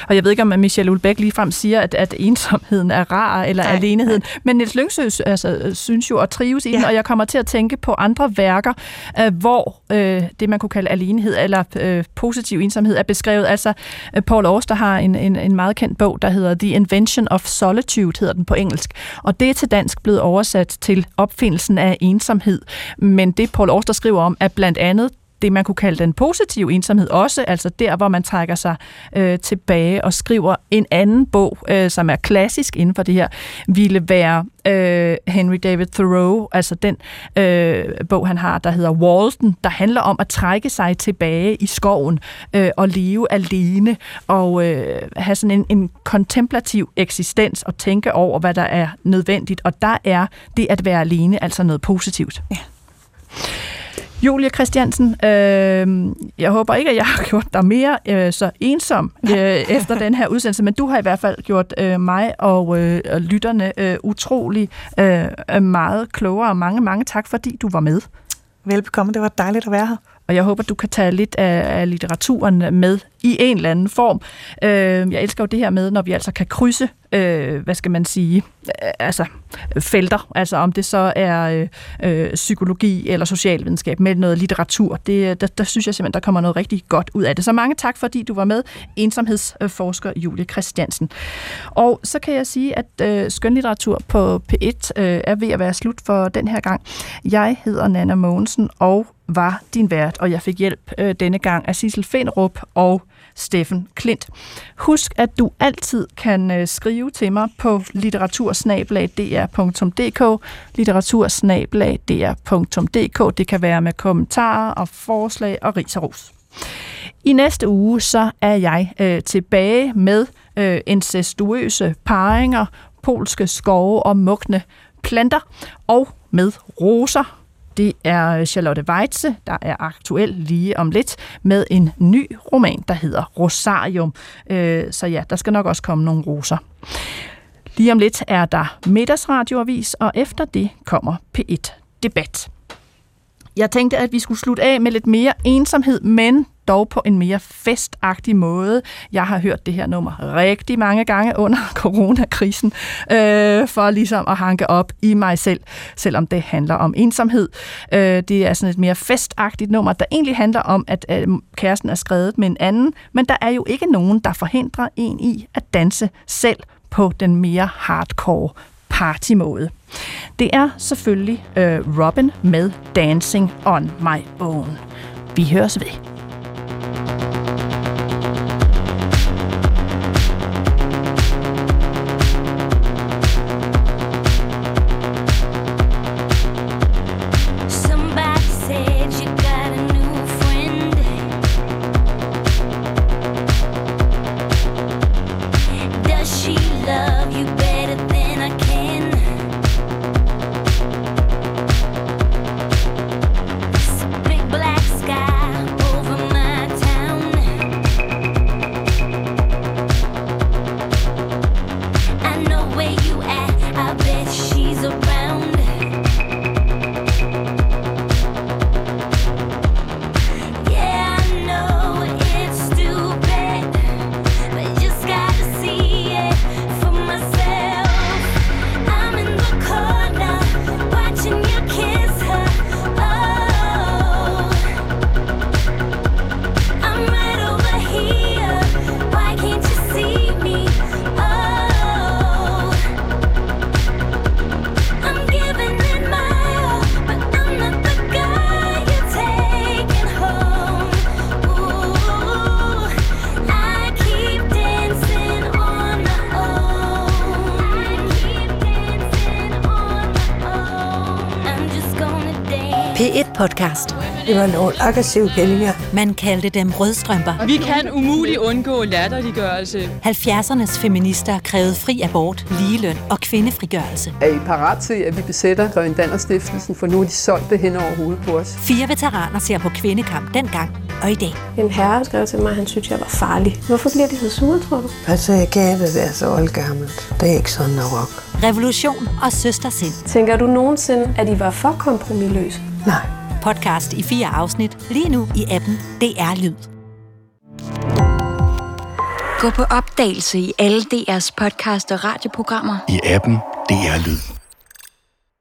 Og jeg ved ikke, om Michelle Ulbæk ligefrem siger, at, at ensomheden er rar, eller nej, aleneheden. Nej. Men Niels Lyngsø altså, synes jo at trives i ja. den, og jeg kommer til at tænke på andre værker, øh, hvor øh, det, man kunne kalde alenehed, eller øh, positiv ensomhed, er beskrevet. Altså, øh, Paul Auster har en, en, en meget kendt bog, der hedder The Invention of Solitude, hedder den på engelsk. Og det er til dansk blevet oversat til opfindelsen af ensomhed. Men det, Paul Auster skriver om, er blandt andet det, man kunne kalde den positive ensomhed også, altså der, hvor man trækker sig øh, tilbage og skriver en anden bog, øh, som er klassisk inden for det her, ville være øh, Henry David Thoreau, altså den øh, bog, han har, der hedder Walden, der handler om at trække sig tilbage i skoven øh, og leve alene og øh, have sådan en, en kontemplativ eksistens og tænke over, hvad der er nødvendigt. Og der er det at være alene altså noget positivt. Ja. Julie Christiansen, øh, jeg håber ikke, at jeg har gjort dig mere øh, så ensom øh, efter den her udsendelse, men du har i hvert fald gjort øh, mig og øh, lytterne øh, utrolig øh, meget klogere. Mange, mange tak, fordi du var med. Velbekomme, det var dejligt at være her og jeg håber, du kan tage lidt af, af litteraturen med i en eller anden form. Øh, jeg elsker jo det her med, når vi altså kan krydse, øh, hvad skal man sige, øh, altså felter, altså om det så er øh, øh, psykologi eller socialvidenskab med noget litteratur. Det, øh, der, der synes jeg simpelthen, der kommer noget rigtig godt ud af det. Så mange tak, fordi du var med, ensomhedsforsker Julie Christiansen. Og så kan jeg sige, at øh, skønlitteratur på P1 øh, er ved at være slut for den her gang. Jeg hedder Nana Mogensen, og var din vært, og jeg fik hjælp øh, denne gang af Sissel Fenrup og Steffen Klint. Husk, at du altid kan øh, skrive til mig på litteratursnablag.dr.dk litteratursnablag.dr.dk Det kan være med kommentarer og forslag og ris og ros. I næste uge så er jeg øh, tilbage med øh, incestuøse paringer, polske skove og mugne planter og med roser det er øh, Charlotte Weitze, der er aktuel lige om lidt med en ny roman, der hedder Rosarium. Øh, så ja, der skal nok også komme nogle roser. Lige om lidt er der middagsradioavis, og efter det kommer P1 Debat. Jeg tænkte, at vi skulle slutte af med lidt mere ensomhed, men dog på en mere festagtig måde. Jeg har hørt det her nummer rigtig mange gange under coronakrisen, øh, for ligesom at hanke op i mig selv, selvom det handler om ensomhed. Øh, det er sådan et mere festagtigt nummer, der egentlig handler om, at øh, kæresten er skrevet med en anden, men der er jo ikke nogen, der forhindrer en i at danse selv på den mere hardcore partymåde. Det er selvfølgelig øh, Robin med Dancing on My Own. Vi høres ved. Podcast. Det var nogle aggressive kællinger. Man kaldte dem rødstrømper. Vi kan umuligt undgå latterliggørelse. 70'ernes feminister krævede fri abort, ligeløn og kvindefrigørelse. Er I parat til, at vi besætter Grøn Danner Stiftelsen, for nu er de solgt det hen over hovedet på os? Fire veteraner ser på kvindekamp dengang og i dag. En herre skrev til mig, at han synes, jeg var farlig. Hvorfor bliver de så sure, tror du? Altså, jeg gav det der så oldgammelt. Det er ikke sådan noget rock. Revolution og søstersind. Tænker du nogensinde, at I var for kompromilløse? Podcast i fire afsnit, lige nu i appen DR Lyd. Gå på opdagelse i alle DR's podcast og radioprogrammer. I appen DR Lyd.